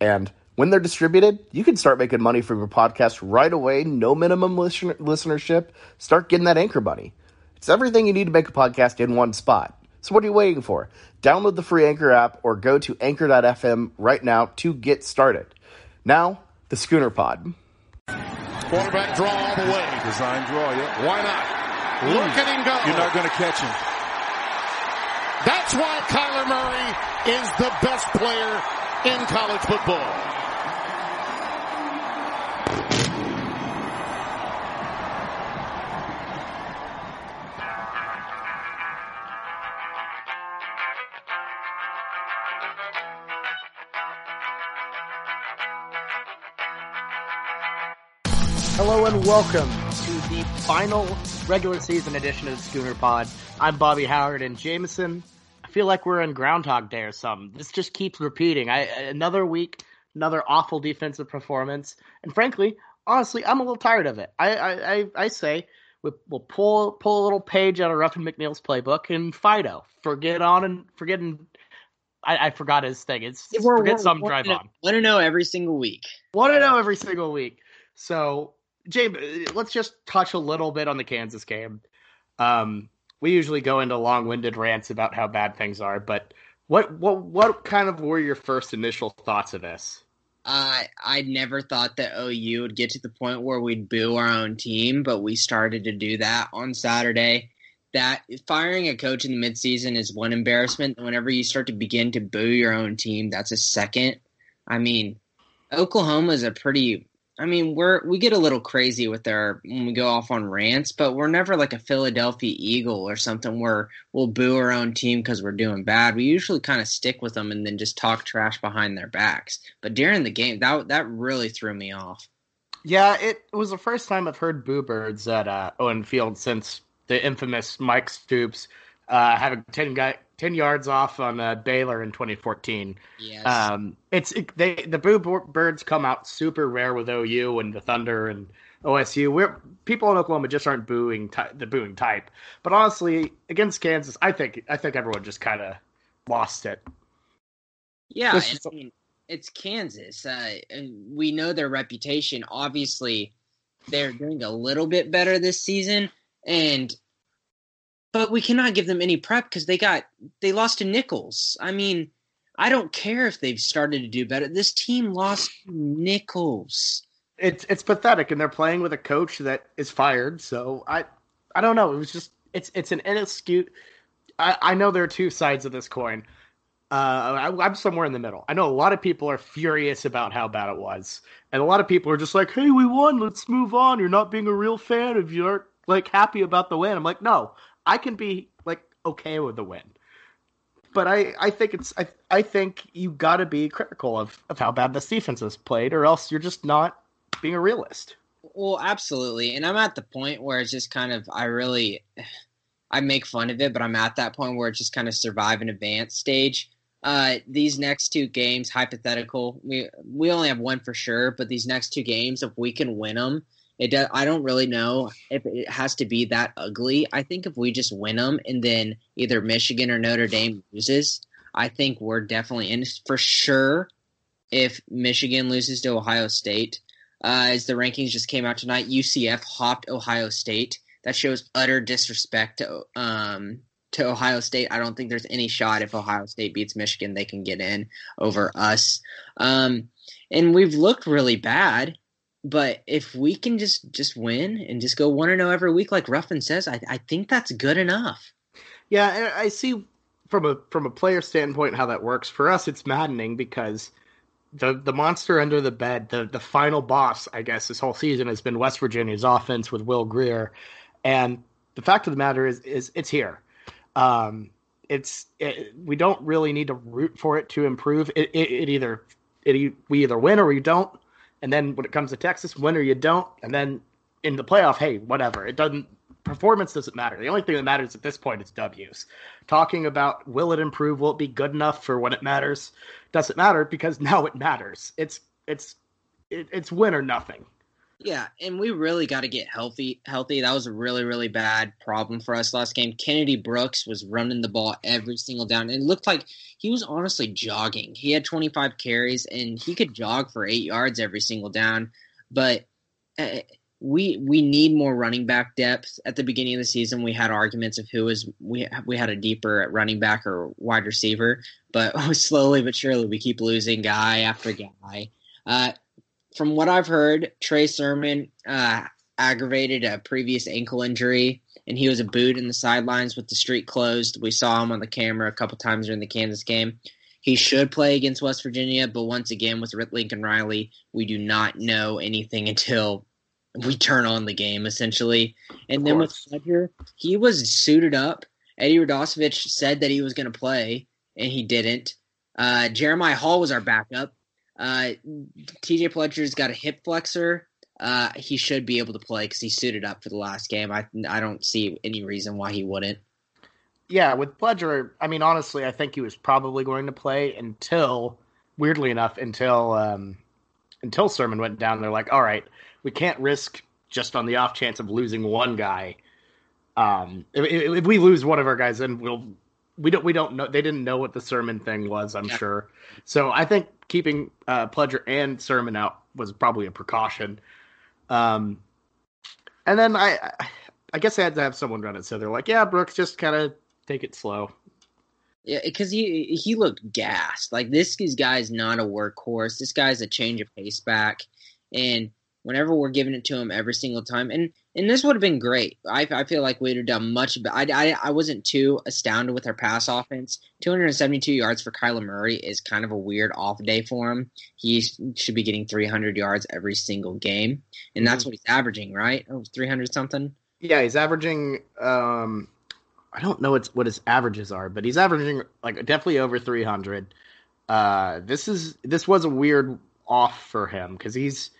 And when they're distributed, you can start making money from your podcast right away, no minimum listen- listenership. Start getting that Anchor money. It's everything you need to make a podcast in one spot. So what are you waiting for? Download the free Anchor app or go to anchor.fm right now to get started. Now, the Schooner Pod. Quarterback draw all the way. Design draw, yeah. Why not? Look at him go. You're not going to catch him. That's why Kyler Murray is the best player in college football. Hello and welcome to the final regular season edition of the Schooner Pod. I'm Bobby Howard and Jameson. Feel like we're in Groundhog Day or something. This just keeps repeating. I another week, another awful defensive performance, and frankly, honestly, I'm a little tired of it. I I, I, I say we'll, we'll pull pull a little page out of Ruffin McNeill's playbook and Fido forget on and forgetting. I, I forgot his thing. It's We're- forget we're- some we're drive on. Want to know every single week. Want to know every single week. So, James, let's just touch a little bit on the Kansas game. Um, we usually go into long-winded rants about how bad things are, but what what what kind of were your first initial thoughts of this? Uh, I never thought that OU would get to the point where we'd boo our own team, but we started to do that on Saturday. That firing a coach in the midseason is one embarrassment. Whenever you start to begin to boo your own team, that's a second. I mean, Oklahoma is a pretty. I mean, we're we get a little crazy with our when we go off on rants, but we're never like a Philadelphia Eagle or something where we'll boo our own team because we're doing bad. We usually kind of stick with them and then just talk trash behind their backs. But during the game, that that really threw me off. Yeah, it was the first time I've heard boo birds at uh, Owen Field since the infamous Mike Stoops uh, having ten guy ten yards off on uh, Baylor in 2014. Yes. Um, it's it, they the boo birds come out super rare with OU and the Thunder and OSU. We're people in Oklahoma just aren't booing ty- the booing type. But honestly, against Kansas, I think I think everyone just kind of lost it. Yeah, I mean, it's Kansas. Uh, we know their reputation. Obviously, they're doing a little bit better this season, and but we cannot give them any prep because they got they lost to Nicholls. I mean, I don't care if they've started to do better. This team lost Nicholls. It's it's pathetic, and they're playing with a coach that is fired. So I I don't know. It was just it's it's an inexcuse. I, I know there are two sides of this coin. Uh, I, I'm somewhere in the middle. I know a lot of people are furious about how bad it was, and a lot of people are just like, "Hey, we won. Let's move on." You're not being a real fan if you aren't like happy about the win. I'm like, no, I can be like okay with the win, but I I think it's I I think you got to be critical of of how bad this defense played, or else you're just not being a realist. Well, absolutely. And I'm at the point where it's just kind of I really I make fun of it, but I'm at that point where it's just kind of survive and advance stage. Uh, these next two games, hypothetical, we we only have one for sure, but these next two games, if we can win them, it does, I don't really know if it has to be that ugly. I think if we just win them and then either Michigan or Notre Dame loses, I think we're definitely in for sure. If Michigan loses to Ohio State, uh, as the rankings just came out tonight, UCF hopped Ohio State. That shows utter disrespect to um, to Ohio State. I don't think there's any shot if Ohio State beats Michigan, they can get in over us. Um, and we've looked really bad, but if we can just just win and just go one or no every week, like Ruffin says, I, I think that's good enough. Yeah, I see from a from a player standpoint how that works. For us, it's maddening because the the monster under the bed, the the final boss, I guess, this whole season has been West Virginia's offense with Will Grier, and the fact of the matter is, is it's here. Um, it's it, we don't really need to root for it to improve. It, it, it either it, we either win or we don't. And then when it comes to Texas, win or you don't. And then in the playoff, hey, whatever. It doesn't performance doesn't matter. The only thing that matters at this point is W's. Talking about will it improve, will it be good enough for when it matters, doesn't matter because now it matters. It's it's it, it's win or nothing. Yeah, and we really got to get healthy. Healthy. That was a really, really bad problem for us last game. Kennedy Brooks was running the ball every single down. And it looked like he was honestly jogging. He had 25 carries, and he could jog for eight yards every single down. But uh, we we need more running back depth. At the beginning of the season, we had arguments of who was we we had a deeper running back or wide receiver. But slowly but surely, we keep losing guy after guy. Uh, from what I've heard, Trey Sermon uh, aggravated a previous ankle injury, and he was a boot in the sidelines with the street closed. We saw him on the camera a couple times during the Kansas game. He should play against West Virginia, but once again, with Lincoln Riley, we do not know anything until we turn on the game, essentially. And then with Pledger, he was suited up. Eddie Radosevich said that he was going to play, and he didn't. Uh, Jeremiah Hall was our backup. Uh, TJ Pledger's got a hip flexor. Uh, he should be able to play because he suited up for the last game. I I don't see any reason why he wouldn't. Yeah, with Pledger, I mean, honestly, I think he was probably going to play until, weirdly enough, until um, until Sermon went down. They're like, all right, we can't risk just on the off chance of losing one guy. Um, if, if we lose one of our guys, then we'll we don't we don't know. They didn't know what the Sermon thing was. I'm yeah. sure. So I think keeping uh, Pledger and Sermon out was probably a precaution. Um, and then I, I guess I had to have someone run it. So they're like, yeah, Brooks, just kind of take it slow. Yeah, because he he looked gassed. Like this guy's not a workhorse. This guy's a change of pace back, and whenever we're giving it to him every single time. And and this would have been great. I, I feel like we'd have done much. But I, I I wasn't too astounded with our pass offense. 272 yards for Kyler Murray is kind of a weird off day for him. He should be getting 300 yards every single game, and that's mm-hmm. what he's averaging, right? Oh, 300 something. Yeah, he's averaging. Um, I don't know what his averages are, but he's averaging like definitely over 300. Uh, this is this was a weird off for him because he's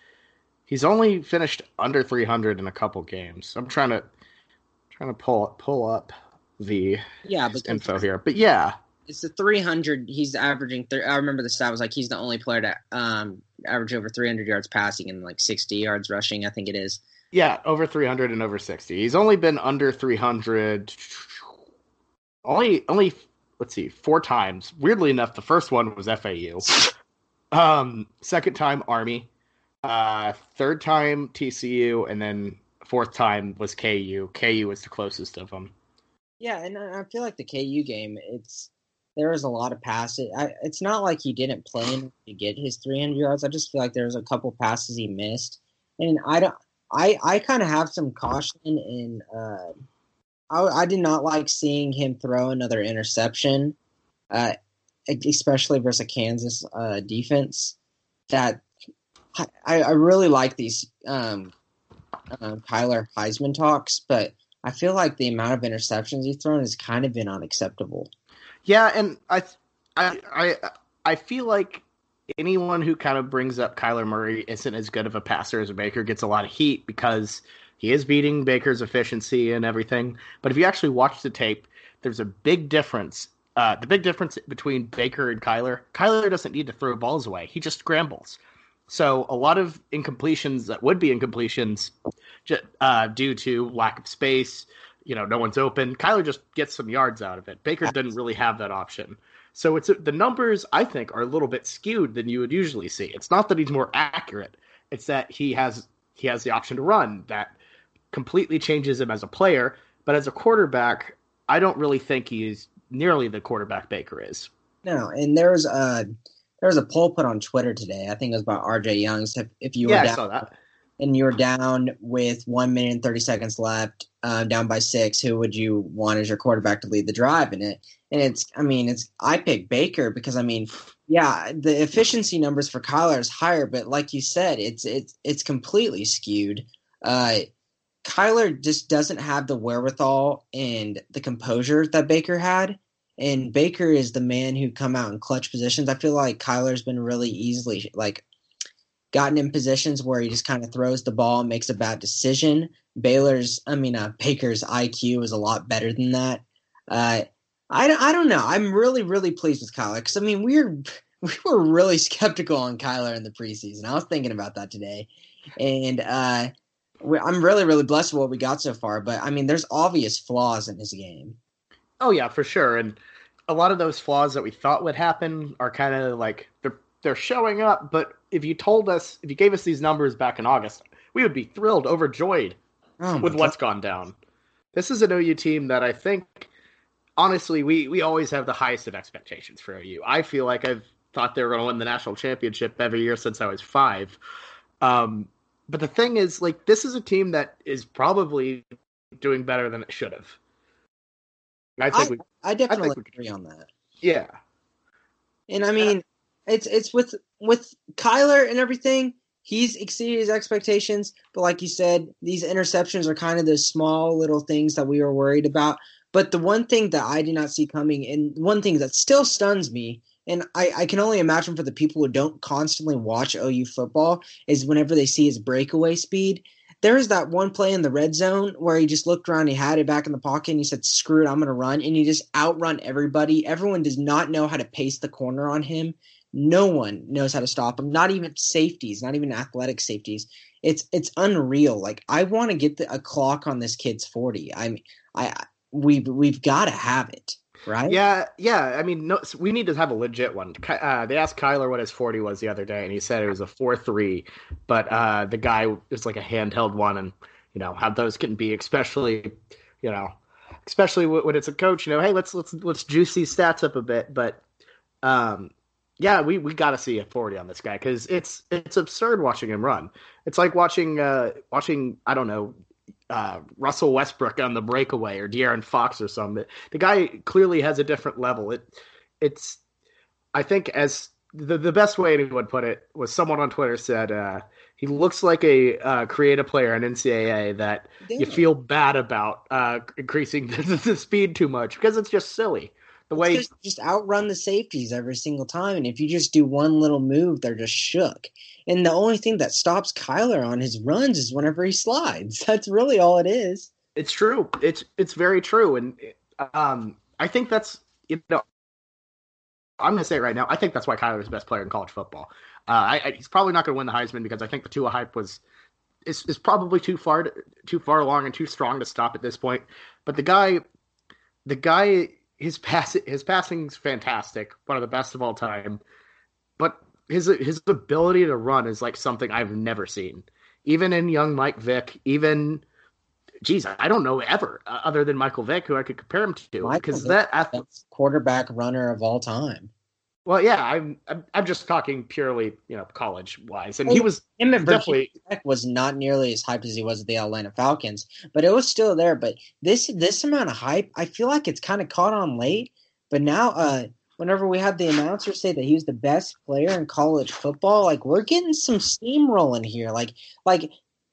he's only finished under 300 in a couple games. I'm trying to trying to pull pull up the yeah but info here, but yeah, it's the 300. He's averaging. Th- I remember the stat was like he's the only player to um, average over 300 yards passing and like 60 yards rushing. I think it is. Yeah, over 300 and over 60. He's only been under 300. Only only let's see four times. Weirdly enough, the first one was FAU. Um, second time Army. Uh, third time TCU, and then fourth time was KU. KU was the closest of them. Yeah, and I feel like the KU game, it's there was a lot of passes. It's not like he didn't play to get his 300 yards. I just feel like there was a couple passes he missed, and I don't. I I kind of have some caution in. Uh, I I did not like seeing him throw another interception, uh, especially versus a Kansas uh, defense that I, I really like these um, uh, Kyler Heisman talks, but I feel like the amount of interceptions he's thrown has kind of been unacceptable. Yeah, and I, I, I, I feel like anyone who kind of brings up Kyler Murray isn't as good of a passer as Baker gets a lot of heat because he is beating Baker's efficiency and everything. But if you actually watch the tape, there's a big difference. Uh, the big difference between Baker and Kyler, Kyler doesn't need to throw balls away; he just scrambles. So a lot of incompletions that would be incompletions uh, due to lack of space, you know, no one's open. Kyler just gets some yards out of it. Baker didn't really have that option. So it's the numbers I think are a little bit skewed than you would usually see. It's not that he's more accurate; it's that he has he has the option to run that completely changes him as a player. But as a quarterback, I don't really think he's nearly the quarterback Baker is. No, and there's a there was a poll put on Twitter today. I think it was about RJ Young's. If, if you were down, I saw that. and you were down with one minute and thirty seconds left, uh, down by six, who would you want as your quarterback to lead the drive in it? And it's, I mean, it's I pick Baker because I mean, yeah, the efficiency numbers for Kyler is higher, but like you said, it's it's it's completely skewed. Uh, Kyler just doesn't have the wherewithal and the composure that Baker had and Baker is the man who come out in clutch positions. I feel like Kyler's been really easily like gotten in positions where he just kind of throws the ball and makes a bad decision. Baylor's, I mean, uh, Baker's IQ is a lot better than that. Uh, I, I don't know. I'm really, really pleased with Kyler because I mean, we're we were really skeptical on Kyler in the preseason. I was thinking about that today, and uh, I'm really, really blessed with what we got so far. But I mean, there's obvious flaws in his game. Oh yeah, for sure. And a lot of those flaws that we thought would happen are kind of like they're they're showing up. But if you told us, if you gave us these numbers back in August, we would be thrilled, overjoyed oh with what's gone down. This is an OU team that I think, honestly, we we always have the highest of expectations for OU. I feel like I've thought they were going to win the national championship every year since I was five. Um, but the thing is, like, this is a team that is probably doing better than it should have. I think I, we, I definitely I think agree on that. Yeah, and I mean, it's it's with with Kyler and everything. He's exceeded his expectations, but like you said, these interceptions are kind of the small little things that we were worried about. But the one thing that I did not see coming, and one thing that still stuns me, and I, I, can only imagine for the people who don't constantly watch OU football is whenever they see his breakaway speed. There was that one play in the red zone where he just looked around, he had it back in the pocket, and he said, "Screw it, I'm going to run," and he just outrun everybody. Everyone does not know how to pace the corner on him. No one knows how to stop him. Not even safeties, not even athletic safeties. It's it's unreal. Like I want to get the, a clock on this kid's forty. I mean, I we we've got to have it right? Yeah, yeah. I mean, no, we need to have a legit one. Uh, they asked Kyler what his forty was the other day, and he said it was a four three. But uh, the guy is like a handheld one, and you know how those can be, especially you know, especially when it's a coach. You know, hey, let's let's let's juice these stats up a bit. But um, yeah, we we got to see a forty on this guy because it's it's absurd watching him run. It's like watching uh watching I don't know uh, Russell Westbrook on the breakaway or De'Aaron Fox or something. The guy clearly has a different level. It it's I think as the the best way anyone put it was someone on Twitter said uh, he looks like a uh, creative player in NCAA that Damn. you feel bad about uh, increasing the, the, speed too much because it's just silly. The way just, just outrun the safeties every single time, and if you just do one little move, they're just shook. And the only thing that stops Kyler on his runs is whenever he slides. That's really all it is. It's true. It's it's very true, and um, I think that's you know I'm going to say it right now. I think that's why Kyler is the best player in college football. Uh, I, I, he's probably not going to win the Heisman because I think the Tua hype was is, is probably too far to, too far along and too strong to stop at this point. But the guy, the guy, his pass his passing's fantastic, one of the best of all time. But his his ability to run is like something I've never seen. Even in young Mike Vick, even geez, I don't know ever uh, other than Michael Vick who I could compare him to because that quarterback runner of all time. Well, yeah, I'm I'm just talking purely, you know, college wise, and he was him and definitely was not nearly as hyped as he was at the Atlanta Falcons, but it was still there. But this this amount of hype, I feel like it's kind of caught on late. But now, uh, whenever we had the announcer say that he was the best player in college football, like we're getting some steam rolling here. Like like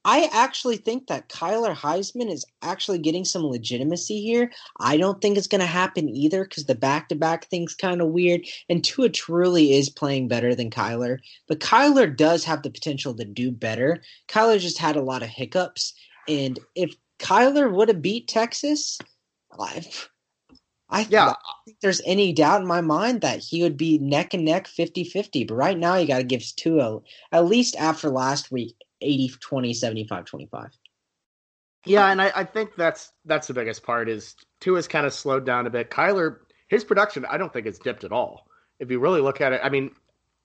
I actually think that Kyler Heisman is actually getting some legitimacy here. I don't think it's going to happen either because the back to back thing's kind of weird. And Tua truly is playing better than Kyler. But Kyler does have the potential to do better. Kyler just had a lot of hiccups. And if Kyler would have beat Texas, I've, I yeah. don't think there's any doubt in my mind that he would be neck and neck 50 50. But right now, you got to give Tua, at least after last week, 80 20, 75 25. Yeah, and I, I think that's that's the biggest part is Tua has kind of slowed down a bit. Kyler, his production, I don't think it's dipped at all. If you really look at it, I mean,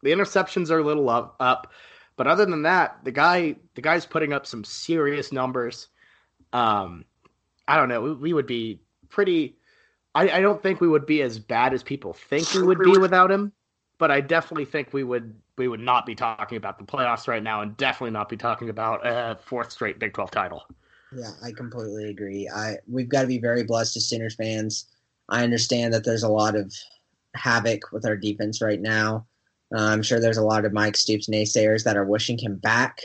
the interceptions are a little up, up but other than that, the guy the guy's putting up some serious numbers. Um, I don't know. We, we would be pretty I, I don't think we would be as bad as people think we would be without him, but I definitely think we would we would not be talking about the playoffs right now, and definitely not be talking about a fourth straight Big Twelve title. Yeah, I completely agree. I we've got to be very blessed as Sooners fans. I understand that there's a lot of havoc with our defense right now. Uh, I'm sure there's a lot of Mike Stoops naysayers that are wishing him back.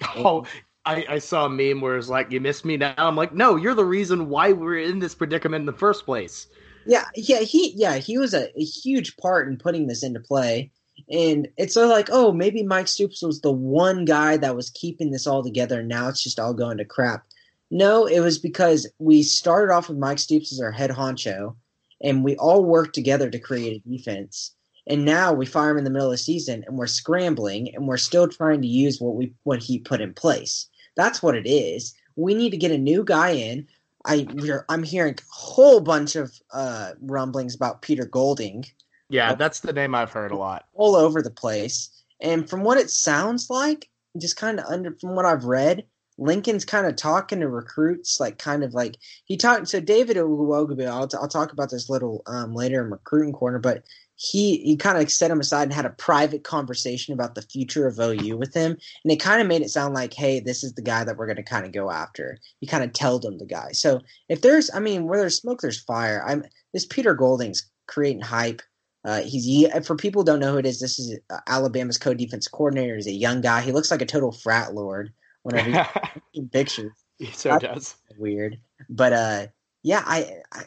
Oh, I, I saw a meme where it's like, "You miss me now." I'm like, "No, you're the reason why we're in this predicament in the first place." Yeah, yeah, he yeah, he was a, a huge part in putting this into play. And it's sort of like, oh, maybe Mike Stoops was the one guy that was keeping this all together, and now it's just all going to crap. No, it was because we started off with Mike Stoops as our head honcho, and we all worked together to create a defense. And now we fire him in the middle of the season, and we're scrambling, and we're still trying to use what we what he put in place. That's what it is. We need to get a new guy in. I I'm hearing a whole bunch of uh, rumblings about Peter Golding. Yeah, that's the name I've heard a lot. All over the place. And from what it sounds like, just kind of under from what I've read, Lincoln's kind of talking to recruits, like kind of like he talked. So David Ugwoegbu, I'll, t- I'll talk about this little um, later in recruiting corner, but he he kind of set him aside and had a private conversation about the future of OU with him, and it kind of made it sound like, hey, this is the guy that we're going to kind of go after. He kind of told him the guy. So if there's, I mean, where there's smoke, there's fire. I'm this Peter Golding's creating hype. Uh, he's for people who don't know who it is. This is uh, Alabama's co-defense coordinator. He's a young guy. He looks like a total frat lord whenever he's pictures. He so That's does. Weird, but uh, yeah, I, I,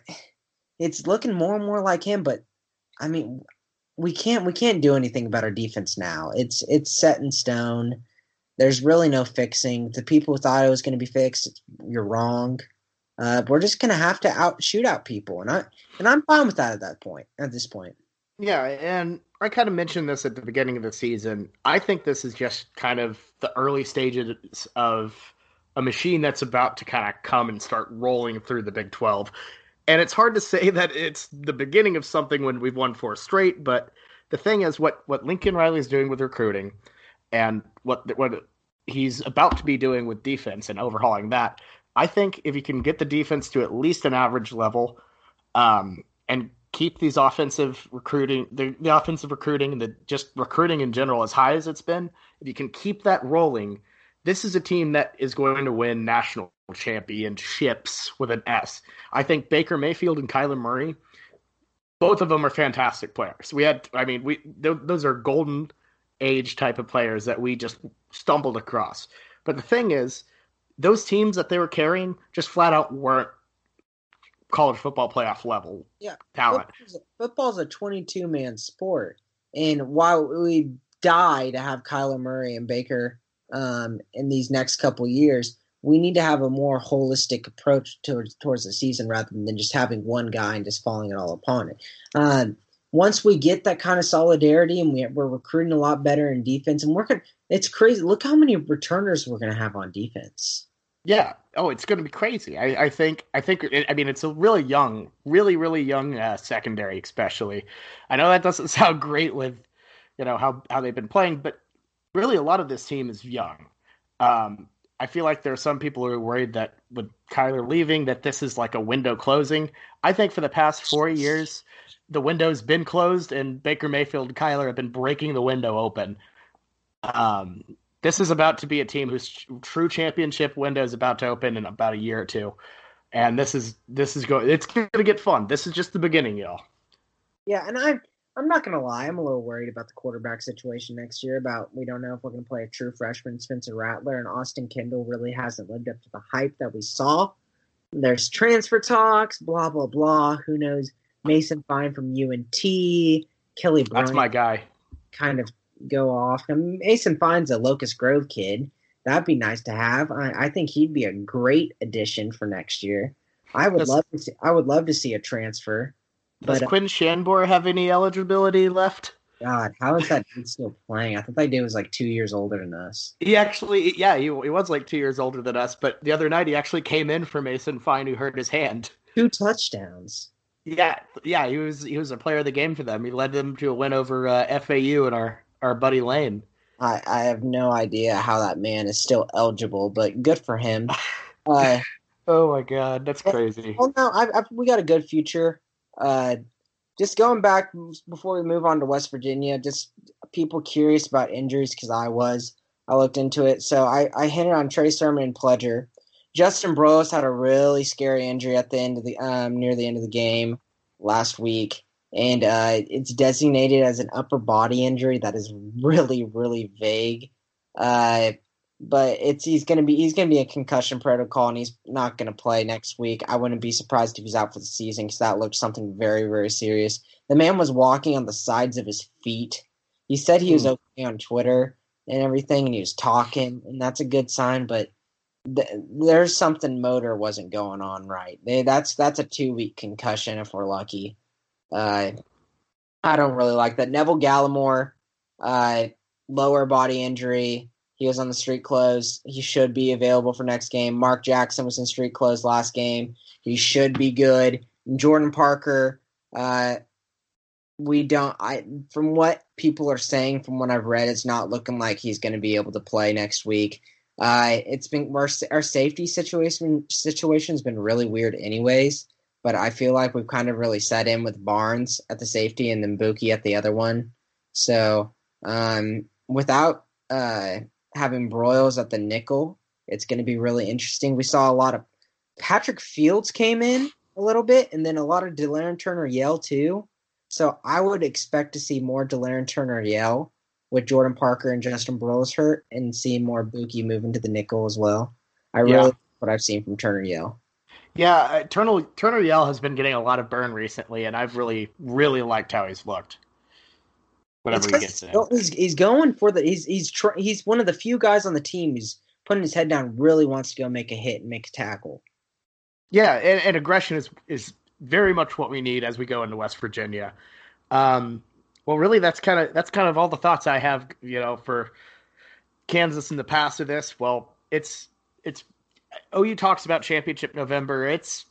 it's looking more and more like him. But I mean, we can't we can't do anything about our defense now. It's it's set in stone. There's really no fixing. The people who thought it was going to be fixed, you're wrong. Uh, we're just going to have to out shoot out people, and I and I'm fine with that at that point. At this point. Yeah, and I kind of mentioned this at the beginning of the season. I think this is just kind of the early stages of a machine that's about to kind of come and start rolling through the Big 12. And it's hard to say that it's the beginning of something when we've won four straight, but the thing is what what Lincoln Riley is doing with recruiting and what what he's about to be doing with defense and overhauling that. I think if you can get the defense to at least an average level um, and keep these offensive recruiting, the, the offensive recruiting, and the just recruiting in general as high as it's been, if you can keep that rolling, this is a team that is going to win national championships with an S. I think Baker Mayfield and Kyler Murray, both of them are fantastic players. We had, I mean, we those are golden age type of players that we just stumbled across. But the thing is, those teams that they were carrying just flat out weren't college football playoff level yeah. talent. Football's a, football's a 22 man sport. And while we die to have Kyler Murray and Baker um, in these next couple years, we need to have a more holistic approach towards towards the season rather than just having one guy and just falling it all upon it. Um, once we get that kind of solidarity and we, we're recruiting a lot better in defense and working, it's crazy. Look how many returners we're going to have on defense. Yeah. Oh, it's going to be crazy. I, I think. I think. I mean, it's a really young, really, really young uh, secondary, especially. I know that doesn't sound great with, you know, how how they've been playing, but really, a lot of this team is young. Um, I feel like there are some people who are worried that with Kyler leaving, that this is like a window closing. I think for the past four years, the window's been closed, and Baker Mayfield and Kyler have been breaking the window open. Um, this is about to be a team whose true championship window is about to open in about a year or two, and this is this is going. It's going to get fun. This is just the beginning, y'all. Yeah, and I'm I'm not gonna lie. I'm a little worried about the quarterback situation next year. About we don't know if we're gonna play a true freshman, Spencer Rattler, and Austin Kendall really hasn't lived up to the hype that we saw. There's transfer talks, blah blah blah. Who knows? Mason Fine from UNT, Kelly Bryant. That's my guy. Kind of go off. And Mason Fine's a Locust Grove kid. That'd be nice to have. I, I think he'd be a great addition for next year. I would does, love to see. I would love to see a transfer. Does but, uh, Quinn Shanbour have any eligibility left? God, how is that dude still playing? I thought that dude was like two years older than us. He actually, yeah, he, he was like two years older than us. But the other night, he actually came in for Mason Fine, who hurt his hand. Two touchdowns. Yeah, yeah, he was he was a player of the game for them. He led them to a win over uh, FAU and our our buddy Lane. I, I have no idea how that man is still eligible, but good for him. Uh, oh my god, that's crazy. Well, no, I, I, we got a good future. Uh, just going back before we move on to West Virginia, just people curious about injuries because I was. I looked into it, so I, I hinted on Trey Sermon and Pledger. Justin Broiles had a really scary injury at the end of the um, near the end of the game last week and uh, it's designated as an upper body injury that is really, really vague. Uh, but it's he's gonna be he's gonna be a concussion protocol, and he's not gonna play next week. I wouldn't be surprised if he's out for the season because that looked something very very serious. The man was walking on the sides of his feet. He said he was Hmm. okay on Twitter and everything, and he was talking, and that's a good sign. But th- there's something motor wasn't going on right. They, that's that's a two week concussion if we're lucky. Uh, I don't really like that. Neville Gallimore, uh, lower body injury. He was on the street clothes. He should be available for next game. Mark Jackson was in street clothes last game. He should be good. Jordan Parker, uh, we don't. I from what people are saying, from what I've read, it's not looking like he's going to be able to play next week. Uh, it's been our, our safety situation situation's been really weird, anyways. But I feel like we've kind of really set in with Barnes at the safety and then Buki at the other one. So um, without uh, having Broiles at the nickel, it's going to be really interesting. We saw a lot of Patrick Fields came in a little bit, and then a lot of Delarrius Turner-Yell too. So I would expect to see more Delarrius Turner-Yell with Jordan Parker and Justin Broiles hurt, and see more Buki move into the nickel as well. I really Yeah. what I've seen from Turner-Yell. Yeah, uh, Turner Turner-Yell has been getting a lot of burn recently, and I've really really liked how he's looked. Whatever It's he 'cause gets in. he's He's, he's going for the. He's he's tr- he's one of the few guys on the team who's putting his head down. Really wants to go make a hit and make a tackle. Yeah, and, and aggression is is very much what we need as we go into West Virginia. Um, well, really, that's kind of that's kind of all the thoughts I have. You know, for Kansas in the past of this. Well, it's it's OU talks about championship November. It's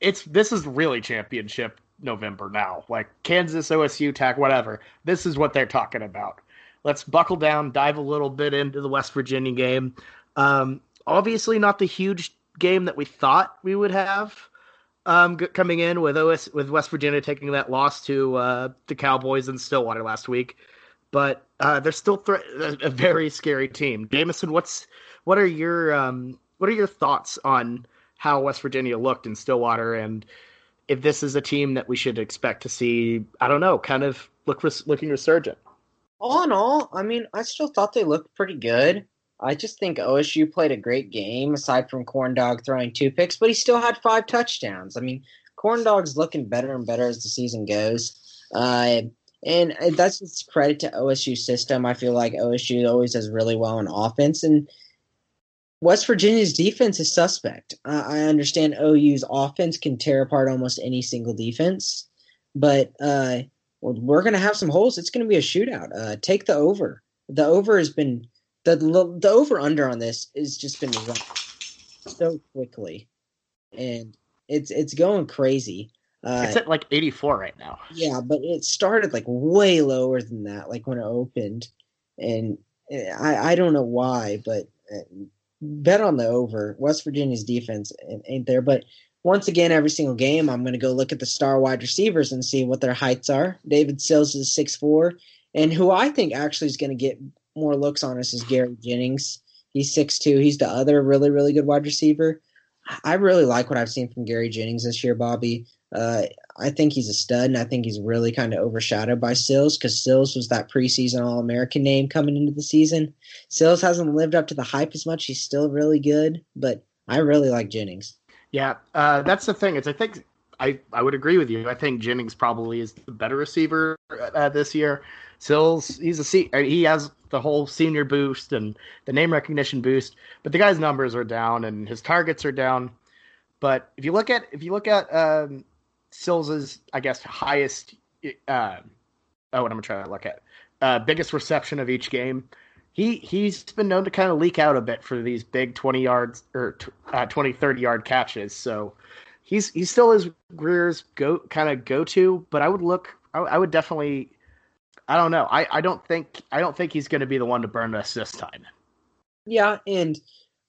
it's this is really championship November now. Like Kansas, OSU, TAC, whatever. This is what they're talking about. Let's buckle down, dive a little bit into the West Virginia game. Um, obviously, not the huge game that we thought we would have um, g- coming in with OS with West Virginia taking that loss to uh, the Cowboys in Stillwater last week, but uh, they're still a, very scary team. Jameson, what's what are your um, what are your thoughts on how West Virginia looked in Stillwater and if this is a team that we should expect to see? I don't know, kind of look res- looking resurgent. All in all, I mean, I still thought they looked pretty good. I just think OSU played a great game, aside from Corn Dog throwing two picks, but he still had five touchdowns. I mean, Corn Dog's looking better and better as the season goes. Uh, and that's just credit to OSU system. I feel like OSU always does really well in offense, and West Virginia's defense is suspect. Uh, I understand OU's offense can tear apart almost any single defense, but uh, we're going to have some holes. It's going to be a shootout. Uh, take the over. The over has been the the over under on this has just been run so quickly, and it's it's going crazy. Uh, It's at like 84 right now. yeah, but it started like way lower than that, like when it opened, and eh, I I don't know why, but uh, bet on the over. West Virginia's defense ain't- there, but once again, every single game, I'm going to go look at the star wide receivers and see what their heights are. David Sills is six four, and who I think actually is going to get more looks on us is Gary Jennings. He's six two. He's the other really really good wide receiver. I really like what I've seen from Gary Jennings this year, Bobby. Uh, I think he's a stud, and I think he's really kind of overshadowed by Sills because Sills was that preseason All American name coming into the season. Sills hasn't lived up to the hype as much. He's still really good, but I really like Jennings. Yeah, uh, that's the thing. Is I think I, I would agree with you. I think Jennings probably is the better receiver uh, this year. Sills, he's a se- uh, he has the whole senior boost and the name recognition boost, but the guy's numbers are down and his targets are down. But if you look at if you look at um, Sills's, I guess highest, uh, oh, what I'm trying to look at, uh, biggest reception of each game. He he's been known to kind of leak out a bit for these big 20 yards or uh, 20 30 yard catches. So he's he's still his Grier's go kind of go to, but I would look I, I would definitely I don't know. I, I don't think I don't think he's going to be the one to burn us this time. Yeah, and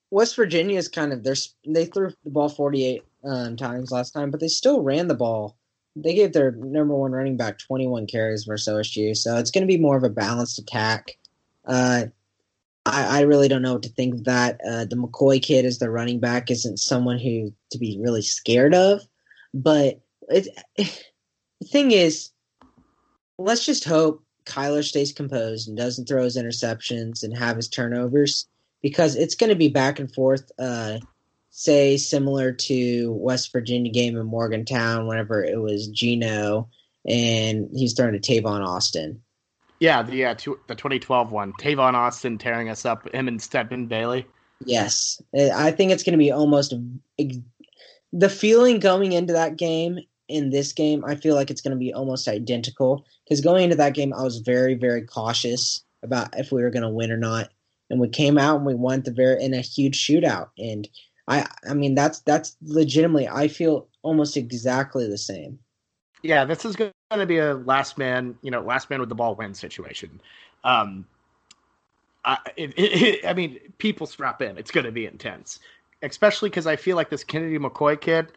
West Virginia is kind of they're they threw the ball 48 um, times last time, but they still ran the ball. They gave their number one running back 21 carries versus OSU, so it's going to be more of a balanced attack. Uh, I, I really don't know what to think of that. Uh, the McKoy kid as the running back isn't someone who to be really scared of, but it, the thing is, let's just hope Kyler stays composed and doesn't throw his interceptions and have his turnovers because it's going to be back and forth. Uh, say similar to West Virginia game in Morgantown, whenever it was Geno and he's throwing to Tavon Austin. Yeah, the uh, two, the 2012 one, Tavon Austin tearing us up, him and Stedman Bailey. Yes, I think it's going to be almost the feeling going into that game. In this game, I feel like it's going to be almost identical because going into that game, I was very, very cautious about if we were going to win or not, and we came out and we won the very in a huge shootout. And I, I mean, that's that's legitimately, I feel almost exactly the same. Yeah, this is going to be a last man, you know, last man with the ball win situation. Um, I, it, it, I mean, people strap in. It's going to be intense, especially because I feel like this Kennedy McKoy kid.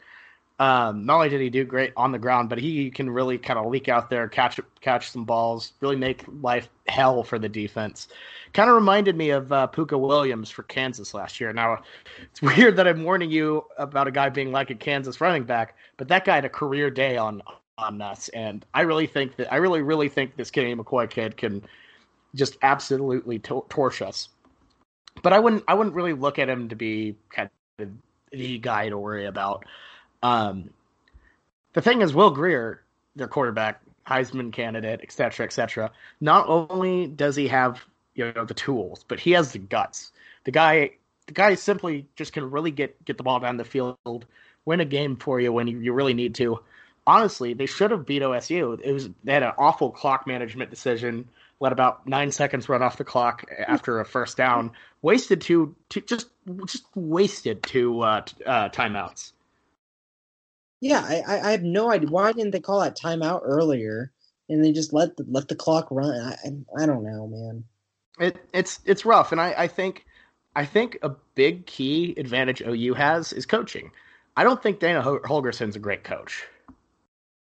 Um, not only did he do great on the ground, but he can really kind of leak out there, catch catch some balls, really make life hell for the defense. Kind of reminded me of uh, Pooka Williams for Kansas last year. Now, it's weird that I'm warning you about a guy being like a Kansas running back, but that guy had a career day on on us, and I really think that I really really think this Kenny McKoy kid can just absolutely to- torch us. But I wouldn't I wouldn't really look at him to be kind of the guy to worry about. Um, the thing is, Will Grier, their quarterback, Heisman candidate, et cetera, et cetera. Not only does he have you know the tools, but he has the guts. The guy, the guy simply just can really get get the ball down the field, win a game for you when you, you really need to honestly, they should have beat OSU. It was they had an awful clock management decision. Let about nine seconds run off the clock after a first down. Wasted two, two just just wasted two uh, uh, timeouts. Yeah, I, I have no idea why didn't they call that timeout earlier, and they just let the, let the clock run. I I don't know, man. It it's it's rough, and I, I think I think a big key advantage OU has is coaching. I don't think Dana Holgorsen's a great coach.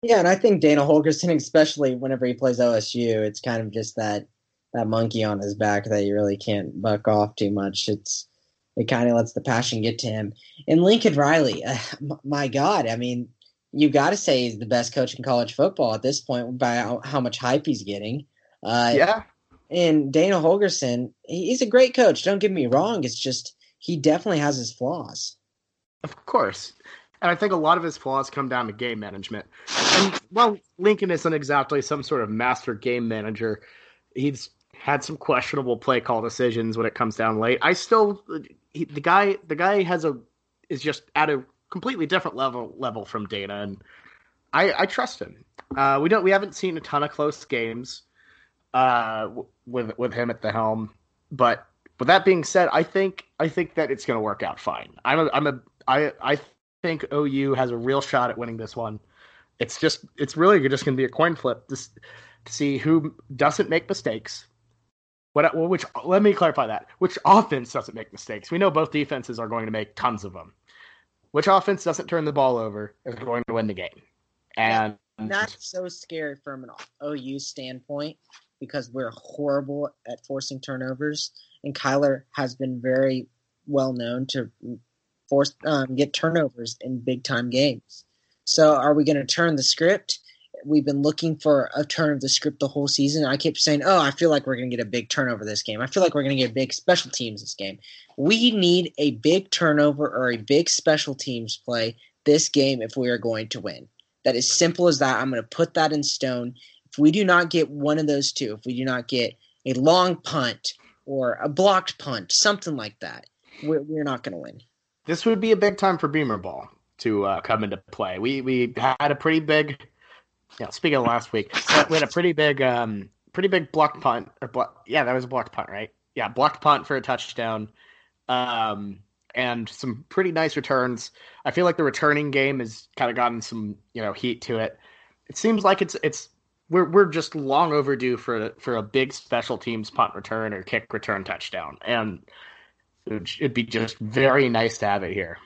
Yeah, and I think Dana Holgorsen, especially whenever he plays OSU, it's kind of just that that monkey on his back that you really can't buck off too much. It's it kind of lets the passion get to him. And Lincoln Riley, uh, my God, I mean, you got to say he's the best coach in college football at this point by how, how much hype he's getting. Uh, yeah. And Dana Holgorsen, he's a great coach. Don't get me wrong. It's just he definitely has his flaws. Of course. And I think a lot of his flaws come down to game management. And while Lincoln isn't exactly some sort of master game manager. He's had some questionable play call decisions when it comes down late. I still he, the guy the guy has a is just at a completely different level level from Dana, and I, I trust him. Uh, we don't we haven't seen a ton of close games uh, with with him at the helm, but with that being said, I think I think that it's going to work out fine. I'm a, I'm a I I think OU has a real shot at winning this one. It's just it's really just going to be a coin flip to, to see who doesn't make mistakes. What which let me clarify that. Which offense doesn't make mistakes? We know both defenses are going to make tons of them. Which offense doesn't turn the ball over is going to win the game. And that's so scary from an OU standpoint because we're horrible at forcing turnovers, and Kyler has been very well known to force um, get turnovers in big time games. So are we going to turn the script? We've been looking for a turn of the script the whole season. I keep saying, "Oh, I feel like we're going to get a big turnover this game. I feel like we're going to get big special teams this game." We need a big turnover or a big special teams play this game if we are going to win. That is simple as that. I'm going to put that in stone. If we do not get one of those two, if we do not get a long punt or a blocked punt, something like that, we're, we're not going to win this would be a big time for Beamer Ball to uh, come into play. We we had a pretty big, know, speaking of last week, we had a pretty big, um, pretty big blocked punt or block. Yeah, that was a blocked punt, right? Yeah, blocked punt for a touchdown, um, and some pretty nice returns. I feel like the returning game has kind of gotten some you know heat to it. It seems like it's it's we're we're just long overdue for for a big special teams punt return or kick return touchdown, and it'd be just very nice to have it here.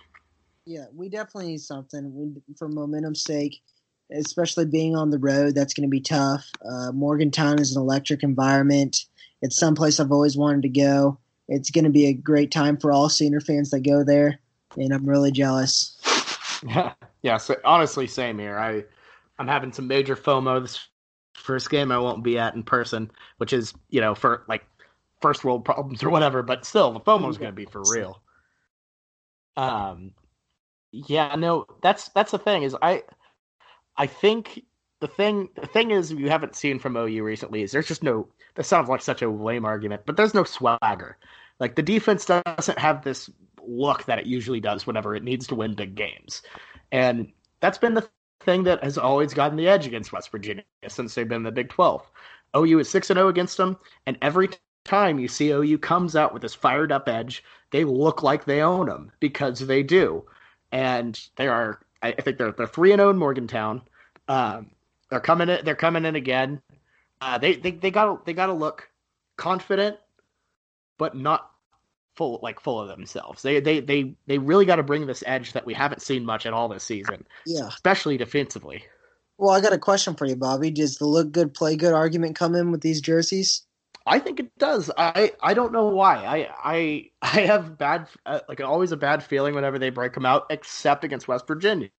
Yeah, we definitely need something we, for momentum's sake, especially being on the road. That's going to be tough. Uh, Morgantown is an electric environment. It's someplace I've always wanted to go. It's going to be a great time for all Sooner fans that go there, and I'm really jealous. Yeah, yeah. So honestly, same here. I I'm having some major FOMO this first game I won't be at in person, which is you know for like first world problems or whatever, but still, the FOMO is going to be for real. Um, yeah, no, that's that's the thing is I, I think the thing the thing is you haven't seen from OU recently is there's just no. That sounds like such a lame argument, but there's no swagger. Like the defense doesn't have this look that it usually does whenever it needs to win big games, and that's been the thing that has always gotten the edge against West Virginia since they've been in the Big 12. OU is 6 and 0 against them, and every time you see OU comes out with this fired up edge, they look like they own them because they do. And they are I think they're they're 3 and 0 in Morgantown. Um, they're coming in they're coming in again. Uh, they they they got they got to look confident but not full like full of themselves. They they they they really got to bring this edge that we haven't seen much at all this season. Yeah. Especially defensively. Well, I got a question for you, Bobby. Does the look good, play good argument come in with these jerseys? I think it does. I I don't know why. I I I have bad uh, like always a bad feeling whenever they break them out, except against West Virginia,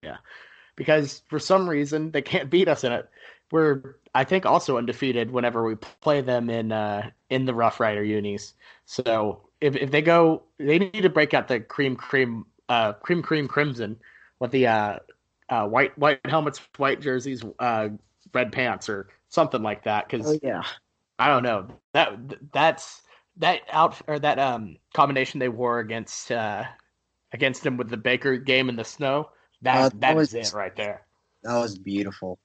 because for some reason they can't beat us in it. We're I think also undefeated whenever we play them in uh in the Rough Rider unis. So if if they go, they need to break out the cream cream uh cream cream crimson with the uh, uh white white helmets, white jerseys, uh red pants or something like that. Because Oh yeah. I don't know that that's that out or that um combination they wore against uh against them with the Baker game in the snow. That Uh, that that is was- it right there. That was beautiful.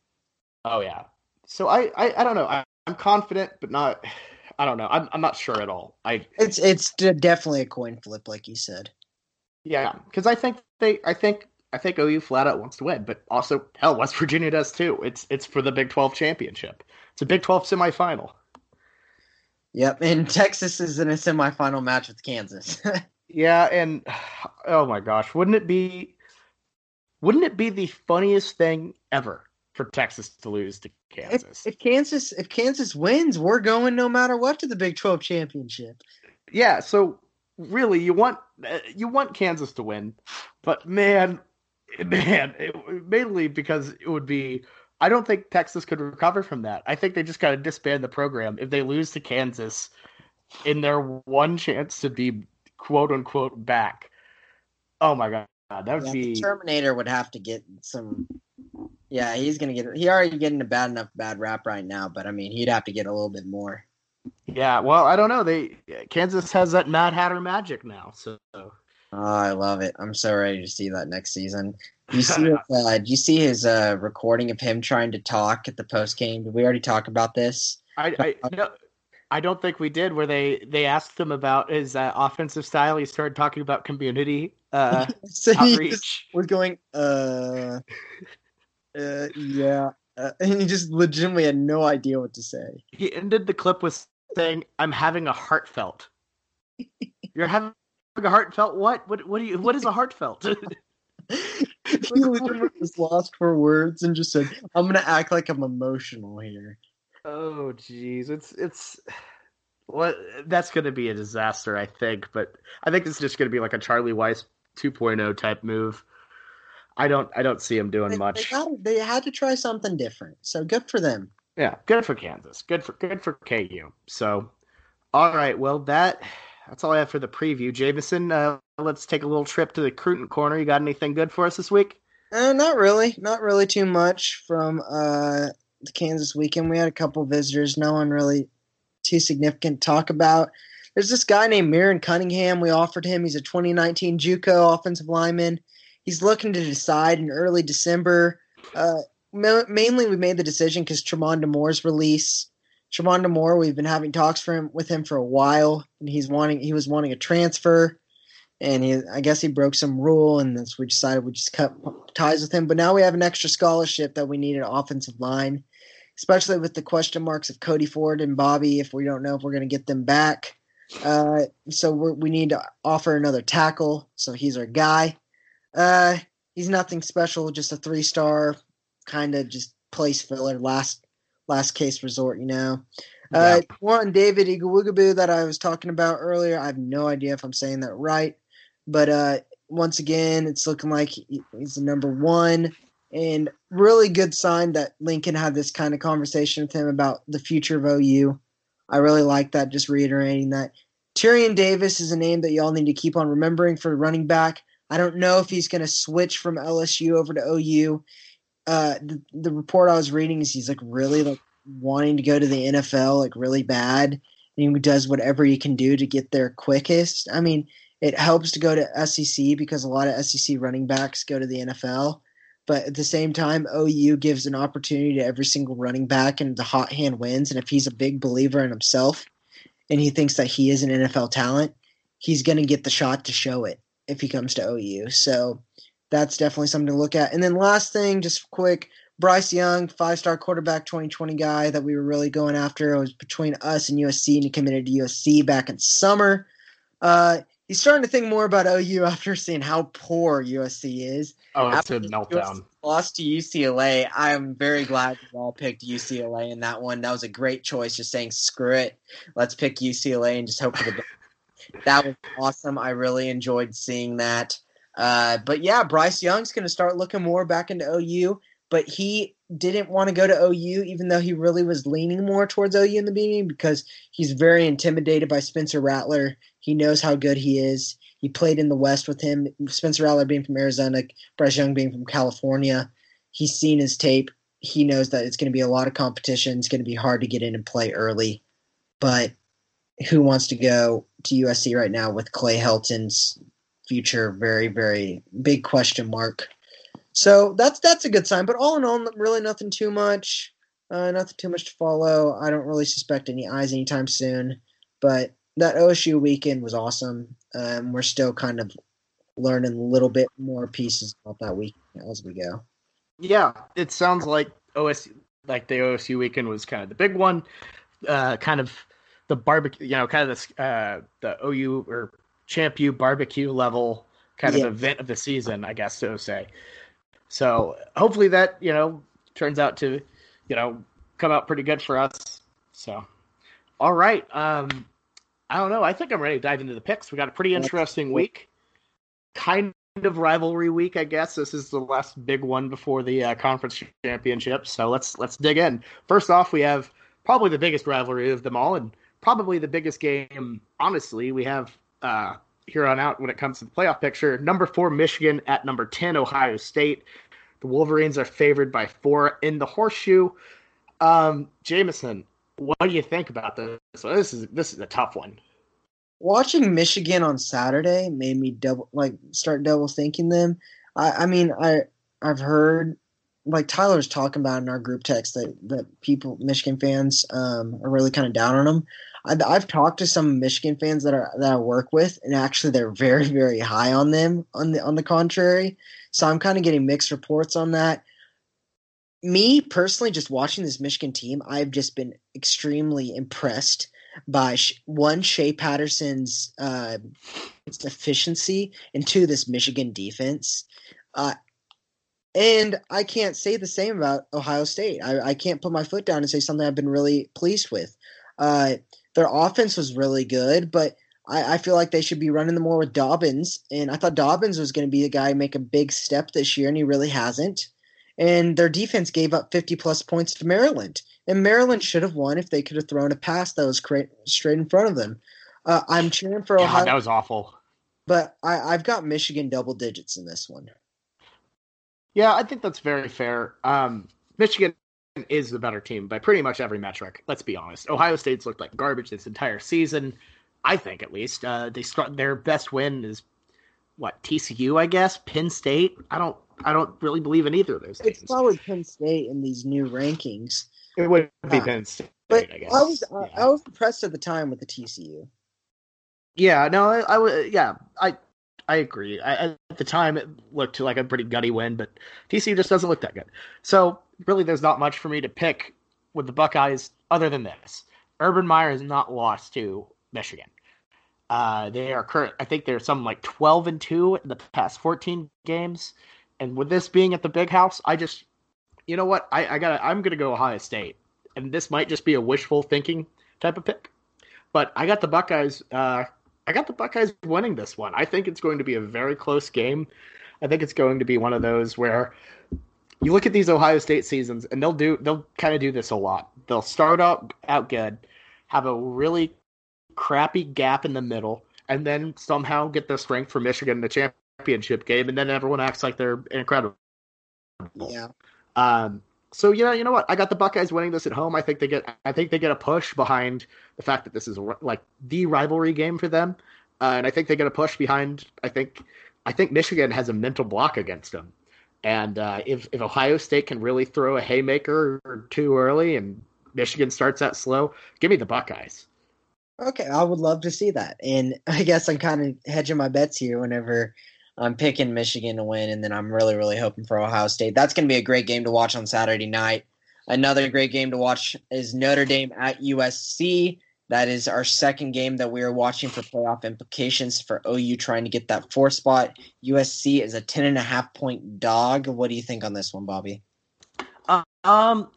Oh yeah. So I I, I don't know. I, I'm confident, but not. I don't know. I'm I'm not sure at all. I It's it's de- definitely a coin flip, like you said. yeah, because I think they I think I think OU flat out wants to win, but also hell, West Virginia does too. It's it's for the Big 12 championship. It's a Big 12 semifinal. Yep, and Texas is in a semifinal match with Kansas. Yeah, and oh my gosh, wouldn't it be wouldn't it be the funniest thing ever for Texas to lose to Kansas? if, if Kansas if Kansas wins, we're going no matter what to the Big Twelve championship. yeah, so really you want uh, you want Kansas to win, but man, man, it, mainly because it would be I don't think Texas could recover from that. I think they just got to disband the program if they lose to Kansas in their one chance to be quote unquote back. Oh my god, that would Yeah, be Terminator would have to get some. Yeah, he's gonna get. He already getting a bad enough bad rap right now, but I mean, he'd have to get a little bit more. Yeah, well, I don't know. They Kansas has that Mad Hatter magic now, so Oh, I love it. I'm so ready to see that next season. You see, his, uh, do you see his uh, recording of him trying to talk at the post game? Did we already talk about this? I I no, I don't think we did. Where they they asked him about his uh, offensive style, he started talking about community uh, so outreach. was going, uh, uh, yeah, uh, and he just legitimately had no idea what to say. He ended the clip with saying, "I'm having a heartfelt." You're having a heartfelt what? What? What do you? What is a heartfelt? he legitimately was lost for words and just said, "I'm gonna act like I'm emotional here." Oh, jeez, it's it's what that's going to be a disaster, I think. But I think it's just going to be like a Charlie Weis 2.0 type move. I don't I don't see him doing They, much. they, they had to try something different, so good for them. Yeah, good for Kansas. Good for good for KU. So, all right, well that that's all I have for the preview. Jameson, uh, let's take a little trip to the 'Cruitin corner. You got anything good for us this week? Uh, not really, not really too much from uh, the Kansas weekend. We had a couple visitors, no one really too significant to talk about. There's this guy named Mirren Cunningham. We offered him. He's a 2019 JUCO offensive lineman. He's looking to decide in early December. Uh, ma- mainly, we made the decision because Tremonda Moore's release. Tremonda Moore, we've been having talks for him with him for a while, and he's wanting he was wanting a transfer, and he I guess he broke some rule, and that's we decided we just cut ties with him. But now we have an extra scholarship that we need an offensive line, especially with the question marks of Cody Ford and Bobby. If we don't know if we're going to get them back, uh, so we need to offer another tackle. So he's our guy. Uh, he's nothing special, just a three star, kind of just place filler, last last case resort, you know. Uh, one David Igawugaboo that I was talking about earlier. I have no idea if I'm saying that right, but uh, once again, it's looking like he's the number one, and really good sign that Lincoln had this kind of conversation with him about the future of OU. I really like that. Just reiterating that. Tyrion Davis is a name that y'all need to keep on remembering for running back. I don't know if he's going to switch from LSU over to OU. Uh, the, the report I was reading is he's like really like wanting to go to the NFL like really bad, and he does whatever he can do to get there quickest. I mean, it helps to go to SEC because a lot of SEC running backs go to the NFL. But at the same time, OU gives an opportunity to every single running back, and the hot hand wins. And if he's a big believer in himself, and he thinks that he is an NFL talent, he's going to get the shot to show it if he comes to OU. So that's definitely something to look at. And then last thing, just quick, Bryce Young, five star quarterback 2020 guy that we were really going after. It was between us and USC, and he committed to USC back in summer. Uh, he's starting to think more about OU after seeing how poor USC is. Oh, it's After a meltdown. Lost to UCLA. I'm very glad we all picked UCLA in that one. That was a great choice. Just saying, screw it, let's pick UCLA and just hope for the best. that was awesome. I really enjoyed seeing that. Uh, but yeah, Bryce Young's going to start looking more back into OU. But he didn't want to go to OU, even though he really was leaning more towards OU in the beginning because he's very intimidated by Spencer Rattler. He knows how good he is. He played in the West with him. Spencer Rattler being from Arizona, Bryce Young being from California. He's seen his tape. He knows that it's going to be a lot of competition. It's going to be hard to get in and play early. But who wants to go to USC right now with Clay Helton's future very, very big question mark? So that's that's a good sign. But all in all, really nothing too much. Uh, nothing too much to follow. I don't really suspect any eyes anytime soon. But that OSU weekend was awesome. Um, we're still kind of learning a little bit more pieces about that week as we go. Yeah, it sounds like OSU, like the OSU weekend was kind of the big one. Uh, kind of the barbecue, you know, kind of the uh, the OU or Champ U barbecue level kind Yeah. of event of the season, I guess so to say. So hopefully that you know turns out to you know come out pretty good for us. So all right, um, I don't know. I think I'm ready to dive into the picks. We got a pretty interesting week, kind of rivalry week, I guess. This is the last big one before the uh, conference championship. So let's let's dig in. First off, we have probably the biggest rivalry of them all, and probably the biggest game. Honestly, we have uh, here on out when it comes to the playoff picture. Number four, Michigan at number ten, Ohio State. The Wolverines are favored by four in the horseshoe. Um, Jameson, what do you think about this? So this is this is a tough one. Watching Michigan on Saturday made me double like start double thinking them. I, I mean, I I've heard like Tyler's talking about in our group text that that people Michigan fans um, are really kind of down on them. I, I've talked to some Michigan fans that are that I work with, and actually they're very very high on them. On the on the contrary, so I'm kind of getting mixed reports on that. Me personally, just watching this Michigan team, I've just been extremely impressed by one Shea Patterson's uh, efficiency, and two this Michigan defense. Uh, and I can't say the same about Ohio State. I, I can't put my foot down and say something I've been really pleased with. Uh, their offense was really good, but I, I feel like they should be running the more with Dobbins. And I thought Dobbins was going to be the guy make a big step this year, and he really hasn't. And their defense gave up 50 plus points to Maryland. And Maryland should have won if they could have thrown a pass that was cra- straight in front of them. Uh, I'm cheering for God, Ohio, that was awful. but I, I've got Michigan double digits in this one. Yeah, I think that's very fair. Um, Michigan is the better team by pretty much every metric. Let's be honest. Ohio State's looked like garbage this entire season. I think at least uh, they start their best win is what TCU, I guess. Penn State. I don't. I don't really believe in either of those It's teams. probably Penn State in these new rankings. it would be Yeah. Penn State. But I guess. I was I, Yeah. I was impressed at the time with the TCU. Yeah, no, I, I would. Yeah, I I agree. I, at the time, it looked like a pretty gutty win, but TCU just doesn't look that good. So really, there's not much for me to pick with the Buckeyes other than this. Urban Meyer has not lost to Michigan. Uh, they are current. I think they're something like 12 and two in the past 14 games. And with this being at the big house, I just, you know what? I, I got. I'm gonna go Ohio State, and this might just be a wishful thinking type of pick. But I got the Buckeyes. Uh, I got the Buckeyes winning this one. I think it's going to be a very close game. I think it's going to be one of those where you look at these Ohio State seasons, and they'll do they'll kind of do this a lot. They'll start out out good, have a really crappy gap in the middle, and then somehow get the strength for Michigan in the championship game, and then everyone acts like they're incredible. Yeah. Um, so yeah, you know what? I got the Buckeyes winning this at home. I think they get. I think they get a push behind the fact that this is like the rivalry game for them, uh, and I think they get a push behind. I think. I think Michigan has a mental block against them, and uh, if if Ohio State can really throw a haymaker or two early, and Michigan starts out slow, give me the Buckeyes. Okay, I would love to see that. And I guess I'm kind of hedging my bets here whenever I'm picking Michigan to win, and then I'm really, really hoping for Ohio State. That's going to be a great game to watch on Saturday night. Another great game to watch is Notre Dame at USC. That is our second game that we are watching for playoff implications for OU trying to get that four spot. USC is a ten and a half point dog. What do you think on this one, Bobby? Um,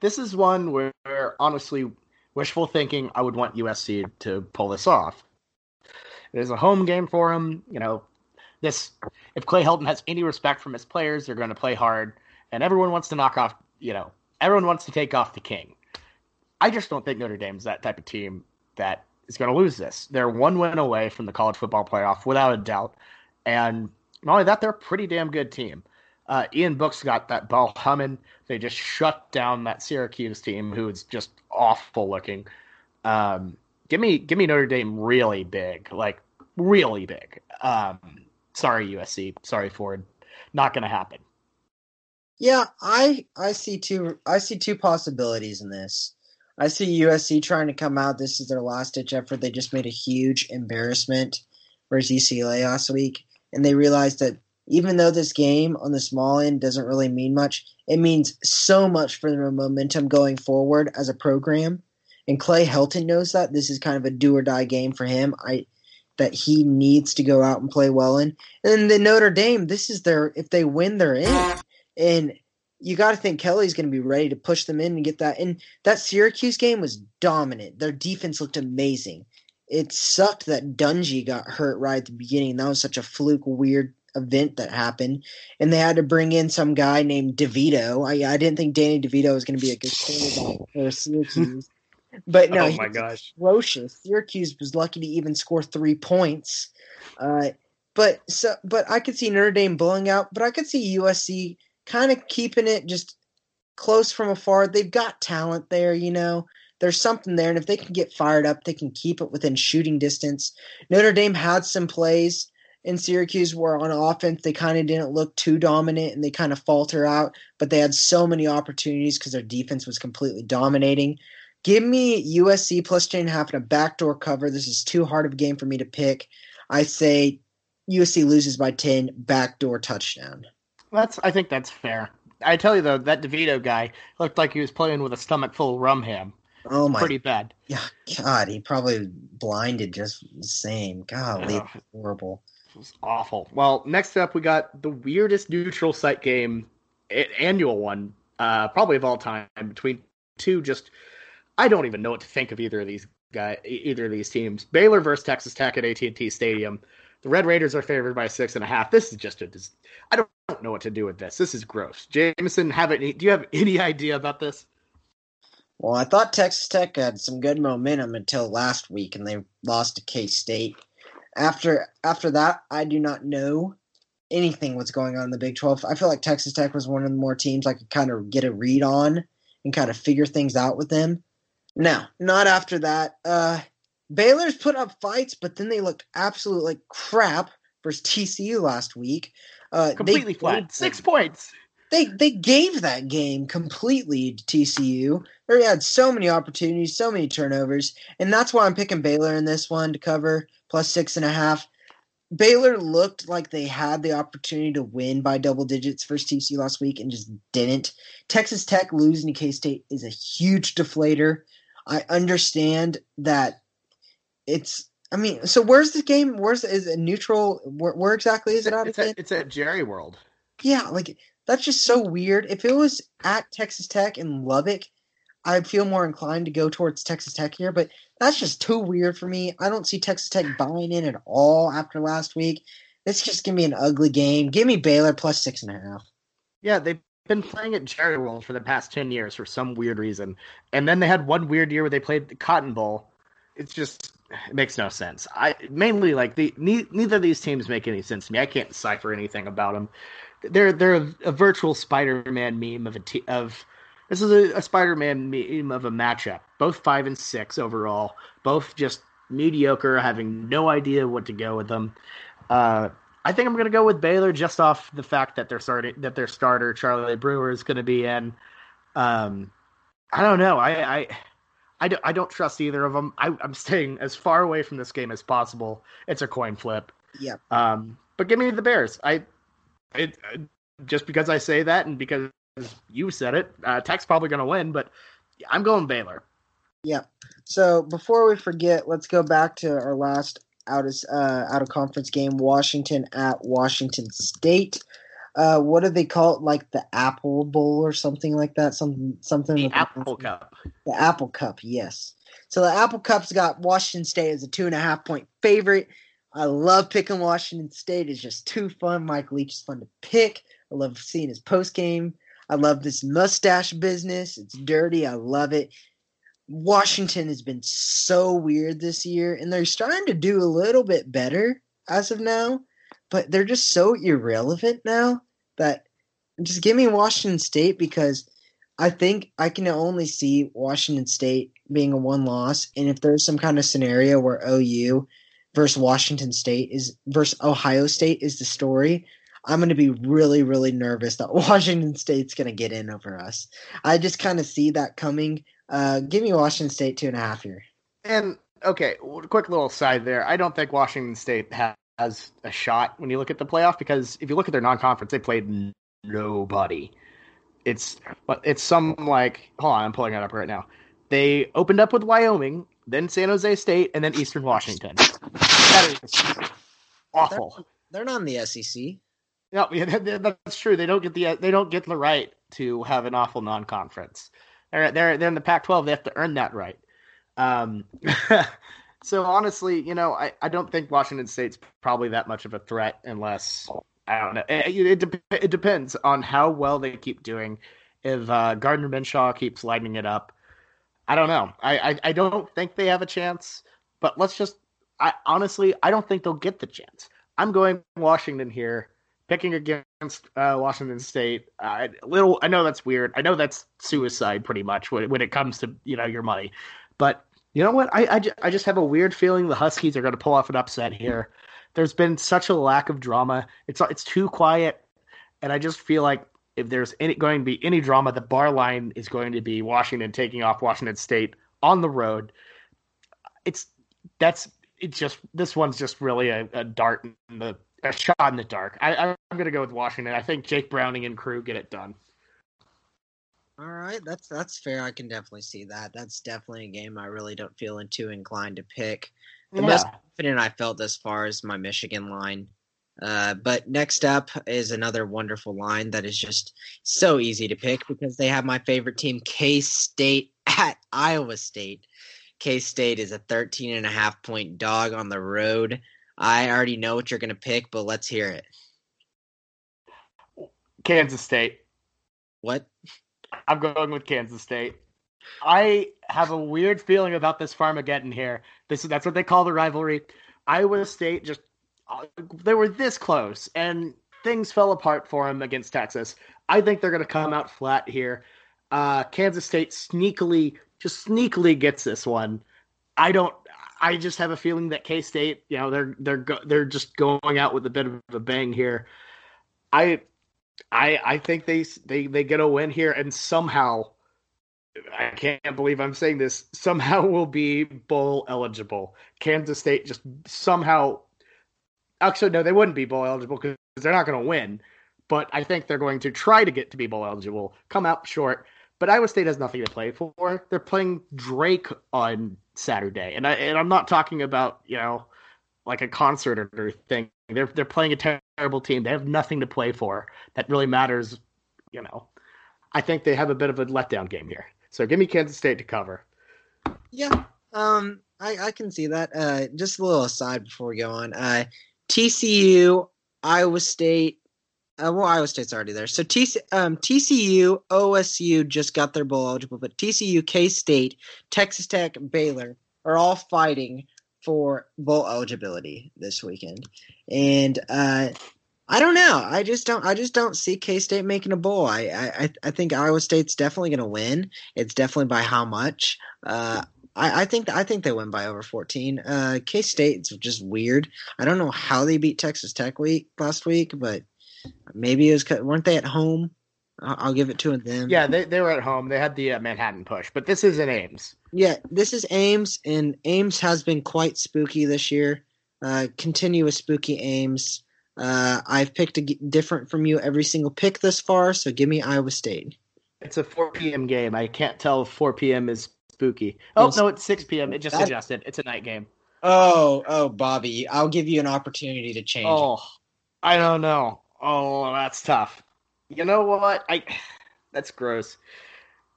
this is one where honestly, wishful thinking, I would want USC to pull this off. It is a home game for them. You know, this if Clay Helton has any respect from his players, they're going to play hard, and everyone wants to knock off. You know, everyone wants to take off the king. I just don't think Notre Dame's that type of team that is going to lose this. They're one win away from the college football playoff without a doubt, and not only that, they're a pretty damn good team. Uh, Ian Book's got that ball humming. They just shut down that Syracuse team, who is just awful looking. Um, give me, give me Notre Dame really big, like really big. Um, sorry USC, sorry Ford, not going to happen. Yeah, I I see two I see two possibilities in this. I see USC trying to come out. This is their last ditch effort. They just made a huge embarrassment versus UCLA last week, and they realized that even though this game on the small end doesn't really mean much, it means so much for their momentum going forward as a program. And Clay Helton knows that this is kind of a do or die game for him. I that he needs to go out and play well in. And the Notre Dame, this is their if they win, they're in. And you got to think Kelly's going to be ready to push them in and get that. And that Syracuse game was dominant. Their defense looked amazing. It sucked that Dungey got hurt right at the beginning. That was such a fluke, weird event that happened, and they had to bring in some guy named DeVito. I, I didn't think Danny DeVito was going to be a good quarterback for Syracuse, but no, oh my gosh, atrocious. Syracuse was lucky to even score three points. Uh, but so, but I could see Notre Dame blowing out, but I could see USC kind of keeping it just close from afar. They've got talent there, you know. There's something there, and if they can get fired up, they can keep it within shooting distance. Notre Dame had some plays in Syracuse where on offense they kind of didn't look too dominant and they kind of falter out, but they had so many opportunities because their defense was completely dominating. Give me USC plus ten and a half and a backdoor cover. This is too hard of a game for me to pick. I say USC loses by ten, backdoor touchdown. That's I think that's fair. I tell you though, that DeVito guy looked like he was playing with a stomach full of rum ham. Oh my! Pretty bad. Yeah, God, he probably blinded just the same. Golly, Yeah. horrible. It was awful. Well, next up we got the weirdest neutral site game, annual one, uh, probably of all time, between two just I don't even know what to think of either of these guy either of these teams. Baylor versus Texas Tech at AT and T Stadium. The Red Raiders are favored by six and a half. This is just a. I don't, I don't know what to do with this. This is gross. Jameson, have any? Do you have any idea about this? Well, I thought Texas Tech had some good momentum until last week, and they lost to K State. After after that, I do not know anything what's going on in the Big Twelve. I feel like Texas Tech was one of the more teams I could kind of get a read on and kind of figure things out with them. No, not after that. Uh, Baylor's put up fights, but then they looked absolutely like crap versus TCU last week. Uh, Completely flat. them- Six points. they they gave that game completely to TCU. They had so many opportunities, so many turnovers, and that's why I'm picking Baylor in this one to cover plus six and a half. Baylor looked like they had the opportunity to win by double digits versus TCU last week and just didn't. Texas Tech losing to K State is a huge deflator. I understand that it's. I mean, so where's the game? Where's is it neutral? Where, where exactly is it out It's again? at, it's at Jerry World. Yeah, like that's just so weird. If it was at Texas Tech in Lubbock, I'd feel more inclined to go towards Texas Tech here, but that's just too weird for me. I don't see Texas Tech buying in at all after last week. This just gonna be an ugly game. Give me Baylor plus six and a half. Yeah, they been playing at Jerry World for the past 10 years for some weird reason. And then they had one weird year where they played the Cotton Bowl. It's just it makes no sense. I mainly like the ne- neither of these teams make any sense to me. I can't decipher anything about them. They're they're a, a virtual Spider-Man meme of a a t- of this is a, a Spider-Man meme of a matchup. Both 5 and 6 overall, both just mediocre, having no idea what to go with them. Uh, I think I'm going to go with Baylor just off the fact that their starting that their starter Charlie Brewer is going to be in. Um, I don't know. I I I don't, I don't trust either of them. I, am staying as far away from this game as possible. It's a coin flip. Yeah. Um, but give me the Bears. I it just because I say that and because you said it, uh, Tech's probably going to win, but I'm going Baylor. Yeah. So before we forget, let's go back to our last out of uh, out of conference game, Washington at Washington State. Uh, what do they call it? Like the Apple Bowl or something like that? Something something. The Apple the, Cup. The Apple Cup, yes. So the Apple Cup's got Washington State as a two and a half point favorite. I love picking Washington State. It's just too fun. Mike Leach is fun to pick. I love seeing his post game. I love this mustache business. It's dirty. I love it. Washington has been so weird this year, and they're starting to do a little bit better as of now, but they're just so irrelevant now that just give me Washington State because I think I can only see Washington State being a one loss, and if there's some kind of scenario where OU versus Washington State is versus Ohio State is the story, I'm going to be really, really nervous that Washington State's going to get in over us. I just kind of see that coming uh, give me Washington State two and a half here. And okay, quick little side there. I don't think Washington State has a shot when you look at the playoff because if you look at their non-conference, they played nobody. It's but it's some like hold on, I'm pulling it up right now. They opened up with Wyoming, then San Jose State, and then Eastern Washington. That is awful. They're, they're not in the SEC. No, yeah, that's true. They don't get the they don't get the right to have an awful non-conference. They're they're they're in the Pac-12. They have to earn that right. Um, so honestly, you know, I, I don't think Washington State's probably that much of a threat unless I don't know. It, it, it depends on how well they keep doing. If uh, Gardner Minshew keeps lighting it up, I don't know. I, I I don't think they have a chance. But let's just. I honestly, I don't think they'll get the chance. I'm going Washington here picking against uh, Washington State. Uh, little, I know that's weird. I know that's suicide, pretty much when, when it comes to you know your money. But you know what? I I, I just have a weird feeling the Huskies are going to pull off an upset here. There's been such a lack of drama. It's it's too quiet, and I just feel like if there's any going to be any drama, the bar line is going to be Washington taking off Washington State on the road. It's that's it's just this one's just really a, a dart in the a shot in the dark. I, I'm going to go with Washington. I think Jake Browning and crew get it done. All right, that's that's fair. I can definitely see that. That's definitely a game I really don't feel too inclined to pick. The yeah. most confident I felt as far as my Michigan line. Uh, but next up is another wonderful line that is just so easy to pick because they have my favorite team, K State at Iowa State. K State is a 13 and a half point dog on the road. I already know what you're going to pick, but let's hear it. Kansas State. What? I'm going with Kansas State. I have a weird feeling about this Farmageddon here. This that's what they call the rivalry. Iowa State just uh, they were this close and things fell apart for them against Texas. I think they're going to come out flat here. Uh, Kansas State sneakily just sneakily gets this one. I don't I just have a feeling that K State, you know, they're they're go, they're just going out with a bit of a bang here. I I I think they they they get a win here and somehow I can't believe I'm saying this somehow will be bowl eligible. Kansas State just somehow actually no they wouldn't be bowl eligible because they're not going to win, but I think they're going to try to get to be bowl eligible. Come out short. But Iowa State has nothing to play for. They're playing Drake on Saturday, and I and I'm not talking about you know like a concert or thing. They're they're playing a terrible team. They have nothing to play for that really matters. You know, I think they have a bit of a letdown game here. So give me Kansas State to cover. Yeah, um, I I can see that. Uh, just a little aside before we go on. Uh, TCU, Iowa State. Uh, well, Iowa State's already there. So um, TCU, OSU just got their bowl eligible, but TCU, K State, Texas Tech, Baylor are all fighting for bowl eligibility this weekend. And uh, I don't know. I just don't. I just don't see K State making a bowl. I, I I think Iowa State's definitely going to win. It's definitely by how much. Uh, I, I think I think they win by over fourteen. Uh, K State's just weird. I don't know how they beat Texas Tech week last week, but maybe it was weren't they at home? I'll, I'll give it to them. Yeah, they they were at home. They had the uh, Manhattan push, but this isn't Ames. Yeah, this is Ames, and Ames has been quite spooky this year. Uh, continuous spooky Ames. Uh, I've picked a g- different from you every single pick this far, so give me Iowa State. It's a 4 p.m. game. I can't tell if 4 p.m. is spooky. Oh Well, no, it's 6 p.m. It just that- adjusted. It's a night game. Oh, oh, Bobby, I'll give you an opportunity to change. it. Oh, I don't know. Oh, that's tough. You know what? I that's gross.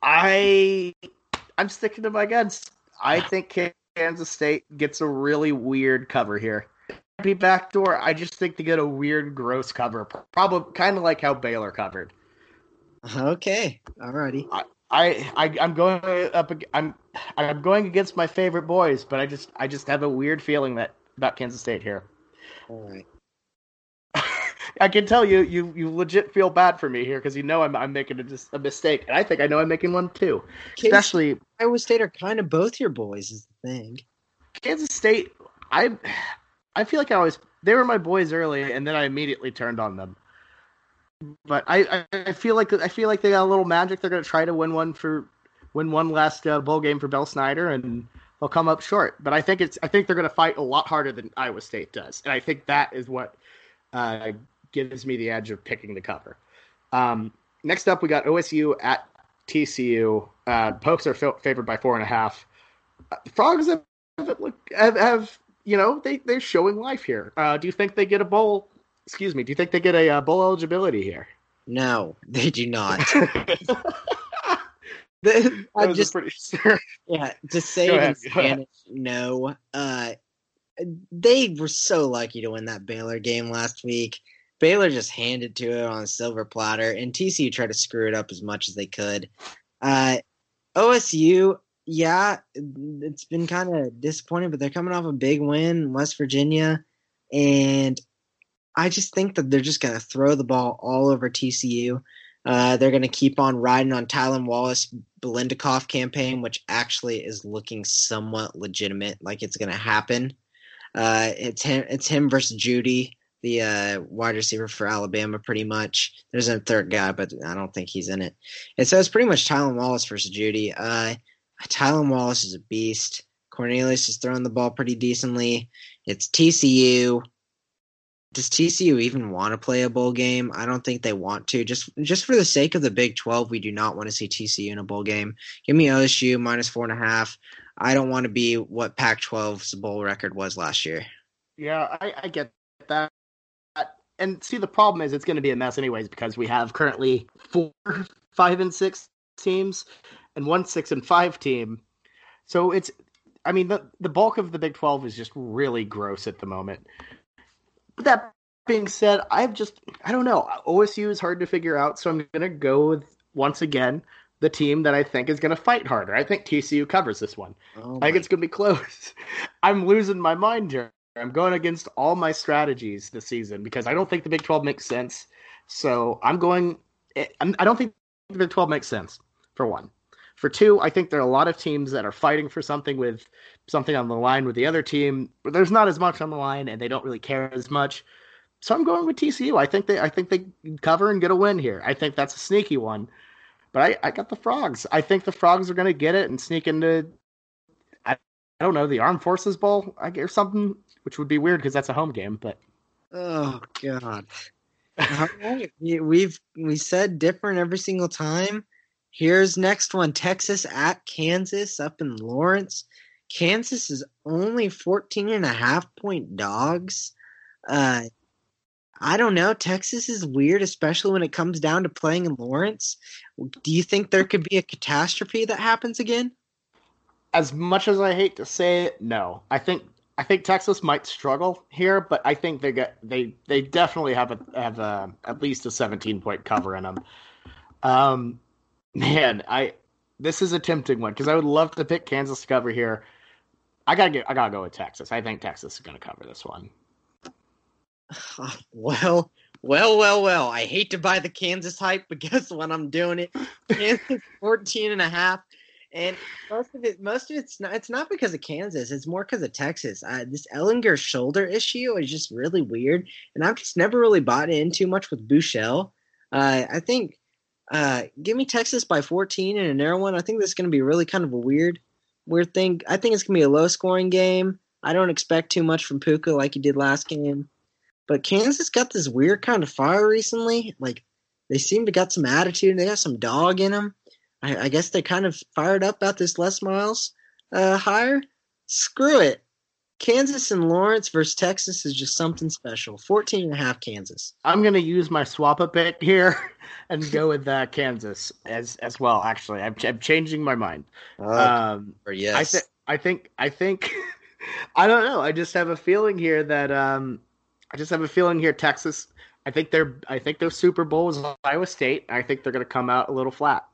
I I'm sticking to my guns. I think Kansas State gets a really weird cover here. Be backdoor. I just think they get a weird, gross cover. Probably kind of like how Baylor covered. Okay, alrighty. I, I I'm going up. I'm I'm going against my favorite boys, but I just I just have a weird feeling that about Kansas State here. All right. I can tell you, you you legit feel bad for me here because you know I'm I'm making a, just a mistake, and I think I know I'm making one too. Kansas, Especially Iowa State are kind of both your boys, is the thing. Kansas State. I I feel like I always they were my boys early, and then I immediately turned on them. But I, I I feel like I feel like they got a little magic. They're going to try to win one for win one last uh, bowl game for Bill Snyder, and they'll come up short. But I think it's I think they're going to fight a lot harder than Iowa State does, and I think that is what uh, gives me the edge of picking the cover. Um, next up, we got OSU at TCU. Uh, Pokes are fa- favored by four and a half. Uh, Frogs have, have, have, have you know they they're showing life here. Uh, do you think they get a bowl? Excuse me. Do you think they get a uh, bowl eligibility here? No, they do not. The- I'm just pretty. sure. yeah to say it in. Spanish. No, uh, they were so lucky to win that Baylor game last week. Baylor just handed to it on a silver platter, and TCU tried to screw it up as much as they could. Uh, OSU, yeah, it's been kind of disappointing, but they're coming off a big win in West Virginia, and I just think that they're just going to throw the ball all over TCU. Uh, they're going to keep on riding on Tylan Wallace Biletnikoff campaign, which actually is looking somewhat legitimate, like it's going to happen. Uh, it's him. It's him versus Jeudy, the uh, wide receiver for Alabama. Pretty much. There's a third guy, but I don't think he's in it. And so it's pretty much Tylan Wallace versus Jeudy. Uh, Tylan Wallace is a beast. Cornelius is throwing the ball pretty decently. It's TCU. Does TCU even want to play a bowl game? I don't think they want to. Just just for the sake of the Big Twelve, we do not want to see TCU in a bowl game. Give me OSU minus four and a half. I don't want to be what Pac-12's bowl record was last year. Yeah, I, I get that. And see, the problem is it's going to be a mess anyways because we have currently four, five, and six teams, and one six and five team. So it's, I mean, the the bulk of the Big Twelve is just really gross at the moment. But that being said, I've just, I don't know. OSU is hard to figure out, so I'm going to go with once again the team that I think is going to fight harder. I think TCU covers this one. Oh I think it's going to be close. I'm losing my mind here. I'm going against all my strategies this season because I don't think the Big 12 makes sense. So I'm going. Eh, I'm, I don't think the Big 12 makes sense, for one. For two, I think there are a lot of teams that are fighting for something with something on the line with the other team. But there's not as much on the line, and they don't really care as much. So I'm going with TCU. I think they. I think they cover and get a win here. I think that's a sneaky one. But I, I got the frogs. I think the frogs are going to get it and sneak into I I don't know the Armed Forces Bowl I or something, which would be weird because that's a home game. But Oh God. Right. We- We've we said different every single time. Here's next one: Texas at Kansas up in Lawrence. Kansas is only 14 and a half point dogs. Uh, I don't know. Texas is weird, especially when it comes down to playing in Lawrence. Do you think there could be a catastrophe that happens again? as much as I hate to say it, no. I think I think Texas might struggle here, but I think they get they they definitely have a have a, at least a 17 point cover in them. Um, man, I this is a tempting one because I would love to pick Kansas to cover here. I gotta get I gotta go with Texas. I think Texas is gonna cover this one. Well, well, well, well. I hate to buy the Kansas hype, but guess what? I'm doing it. Kansas 14 and a half. And most of it, most of it's not. It's not because of Kansas. It's more because of Texas. This Ehlinger shoulder issue is just really weird, and I've just never really bought in too much with Buechele. Uh, I think, uh, give me Texas by 14 in a narrow one. I think this is going to be really kind of a weird, weird thing. I think it's going to be a low scoring game. I don't expect too much from Pooka like he did last game. But Kansas got this weird kind of fire recently. Like they seem to got some attitude. They got some dog in them. I, I guess they kind of fired up about this Les Miles uh, hire. Screw it. Kansas and Lawrence versus Texas is just something special. 14 and a half Kansas. I'm gonna use my swap a bit here and go with uh, Kansas as as well. Actually, I'm, I'm changing my mind. Um, yes. I think I think I think I don't know. I just have a feeling here that um, I just have a feeling here Texas. I think they're I think their Super Bowl is Iowa State. I think they're going to come out a little flat.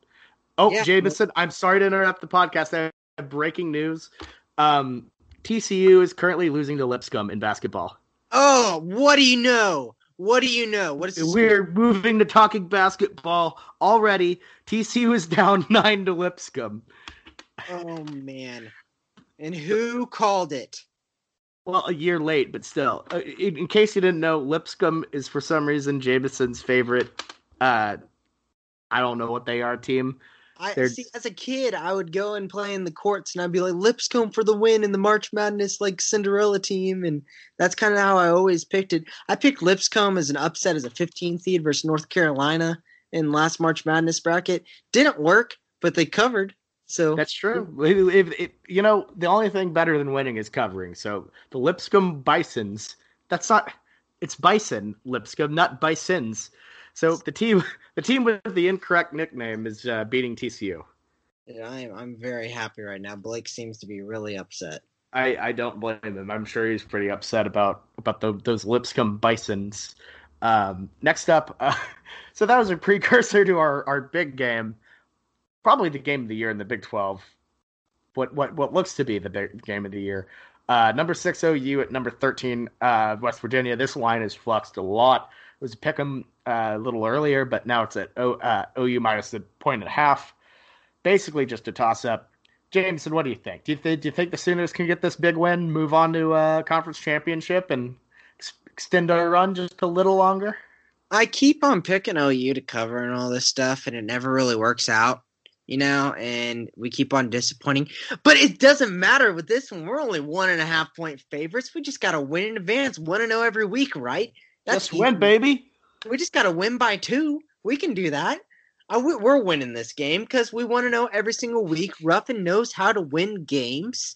Oh, Yeah. Jameson, I'm sorry to interrupt the podcast. I have breaking news. Um, TCU is currently losing to Lipscomb in basketball. oh, what do you know? What do you know? What is this? We're moving to talking basketball already. TCU is down nine to Lipscomb. Oh man. And who called it? Well, a year late, but still. Uh, in, in case you didn't know, Lipscomb is for some reason Jameson's favorite. Uh, I don't know what they are team. I They're- see. As a kid, I would go and play in the courts, and I'd be like Lipscomb for the win in the March Madness like Cinderella team, and that's kind of how I always picked it. I picked Lipscomb as an upset as a 15 seed versus North Carolina in last March Madness bracket. Didn't work, but they covered. So That's true. If, if- if- you know, the only thing better than winning is covering. So the Lipscomb Bisons. That's not. It's Bison Lipscomb, not Bisons. So the team, the team with the incorrect nickname is uh, beating TCU. Yeah, I'm I'm very happy right now. Blake seems to be really upset. I, I don't blame him. I'm sure he's pretty upset about about the, those Lipscomb Bisons. Um, next up, uh, so that was a precursor to our, our big game, probably the game of the year in the Big 12. What what what looks to be the big game of the year. Uh, number six OU at number thirteen uh, West Virginia. This line has fluxed a lot. It was a pick 'em a little earlier, but now it's at o, uh, OU minus a point and a half. Basically, just a toss up. Jameson, what do you think? Do you, th- do you think the Sooners can get this big win, move on to a conference championship, and ex- extend our run just a little longer? I keep on picking OU to cover and all this stuff, and it never really works out, you know. And we keep on disappointing, but it doesn't matter with this one. We're only one and a half point favorites. We just got to win in advance, one to know every week, right? Just easy. win, baby. We just got to win by two. We can do that. I, we- we're winning this game because we want to know every single week. Ruffin knows how to win games.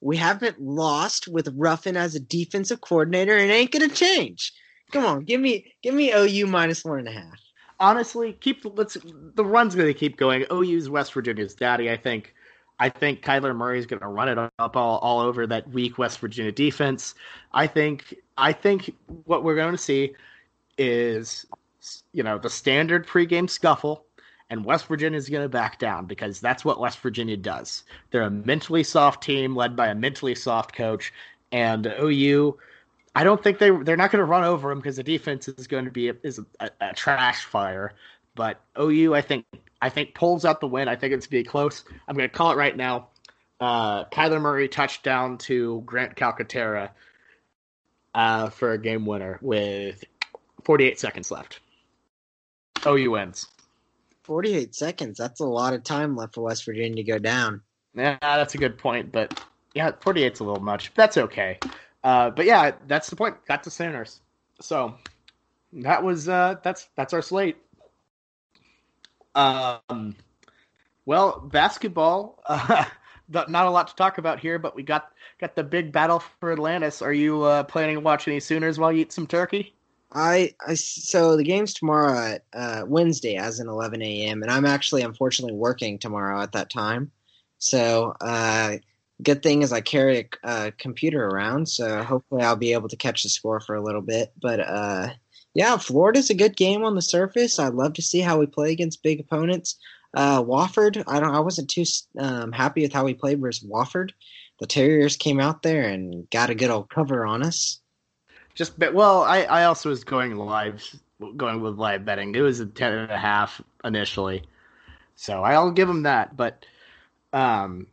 We haven't lost with Ruffin as a defensive coordinator, and it ain't gonna change. Come on, give me give me OU minus one and a half. Honestly, keep let's the run's to keep going. OU's West Virginia's daddy. I think. I think Kyler Murray's going to run it up all, all over that weak West Virginia defense. I think. I think what we're going to see is, you know, the standard pregame scuffle, and West Virginia's going to back down because that's what West Virginia does. They're a mentally soft team led by a mentally soft coach, and OU. I don't think they they're not going to run over them because the defense is going to be a, is a, a trash fire. But OU, I think I think pulls out the win. I think it's going to be close. I'm going to call it right now. Uh, Kyler Murray touchdown to Grant Calcaterra uh, for a game winner with 48 seconds left. OU wins. Forty-eight seconds. That's a lot of time left for West Virginia to go down. Yeah, that's a good point, but yeah, 48's a little much. That's okay. Uh, but yeah, that's the point. Got the Sooners. So that was uh, that's that's our slate. Um, well, basketball. Uh, not not a lot to talk about here, but we got got the big battle for Atlantis. Are you uh, planning to watch any Sooners while you eat some turkey? I, I so the game's tomorrow at uh, Wednesday, as in 11 a.m. And I'm actually unfortunately working tomorrow at that time. So uh, good thing is I carry a, computer around, so hopefully I'll be able to catch the score for a little bit. But uh, yeah, Florida's a good game on the surface. I'd love to see how we play against big opponents. Uh, Wofford, I don't, I wasn't too um, happy with how we played versus Wofford. The Terriers came out there and got a good old cover on us. Just well, I, I also was going live, going with live betting. It was a ten and a half initially, so I'll give them that. But um,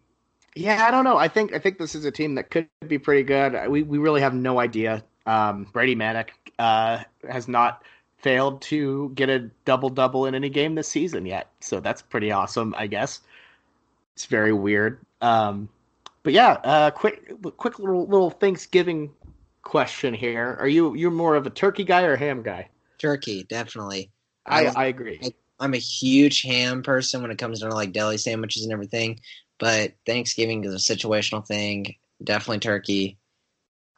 yeah, I don't know. I think I think this is a team that could be pretty good. We we really have no idea. Um, Brady Manek uh, has not failed to get a double double in any game this season yet, so that's pretty awesome. I guess it's very weird. Um, but yeah, uh, quick quick little little Thanksgiving question here. Are you you're more of a turkey guy or ham guy? Turkey, definitely. I, I agree. I, I'm a huge ham person when it comes to like deli sandwiches and everything, but Thanksgiving is a situational thing. Definitely turkey.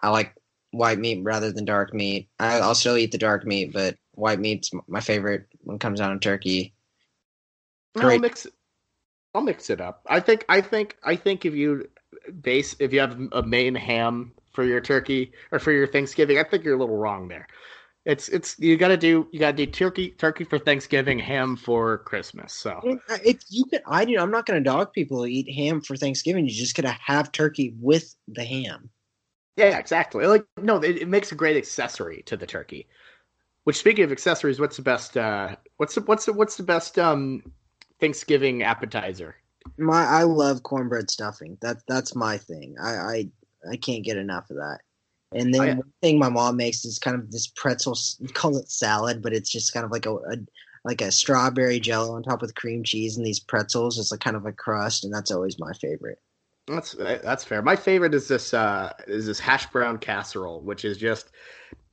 I like white meat rather than dark meat. I, will still eat the dark meat, but white meat's my favorite when it comes down to turkey. Great. I'll mix. I'll mix it up. I think. I think. I think if you base, if you have a main ham for your turkey or for your Thanksgiving. I think you're a little wrong there. It's it's you got to do you got to do turkey turkey for Thanksgiving, ham for Christmas. So if you could, I do. I'm not going to dog people who eat ham for Thanksgiving. You just got to have turkey with the ham. Yeah, exactly. Like no, it, it, makes a great accessory to the turkey. Which speaking of accessories, what's the best? Uh, what's the what's the what's the best um, Thanksgiving appetizer? My I love cornbread stuffing. That that's my thing. I, I I can't get enough of that. And then oh, yeah. one thing my mom makes is kind of this pretzel. call it salad, but it's just kind of like a, a like a strawberry jello on top with cream cheese and these pretzels. It's like kind of a crust, and that's always my favorite. That's that's fair. My favorite is this uh, is this hash brown casserole, which is just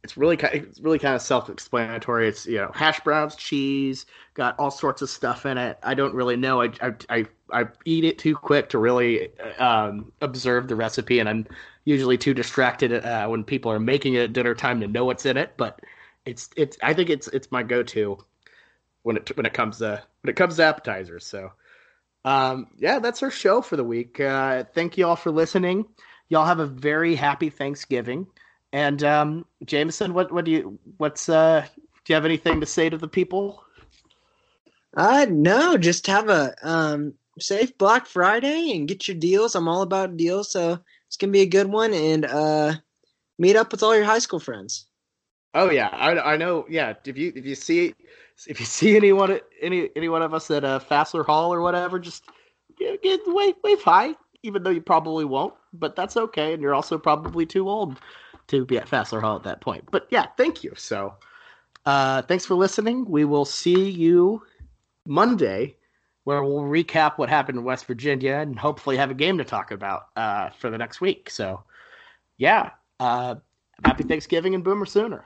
it's really it's really kind of self-explanatory. It's you know hash browns, cheese, got all sorts of stuff in it. I don't really know. I I I, I eat it too quick to really um, observe the recipe, and I'm usually too distracted uh, when people are making it at dinner time to know what's in it. But it's it's I think it's it's my go-to when it when it comes to when it comes to appetizers. So um, yeah, that's our show for the week. Uh, thank you all for listening. Y'all have a very happy Thanksgiving. And um, Jameson, what what do you what's uh do you have anything to say to the people? Uh no, just have a um safe Black Friday and get your deals. I'm all about deals, so it's gonna be a good one. And uh meet up with all your high school friends. Oh yeah, I, I know. Yeah, if you if you see if you see anyone any any one of us at a uh, Fassler Hall or whatever, just get, get wave wave hi. Even though you probably won't, but that's okay, and you're also probably too old to be at Fassler Hall at that point. But yeah, thank you. So uh, thanks for listening. We will see you Monday, where we'll recap what happened in West Virginia and hopefully have a game to talk about uh, for the next week. So yeah, uh, happy Thanksgiving and Boomer Sooner.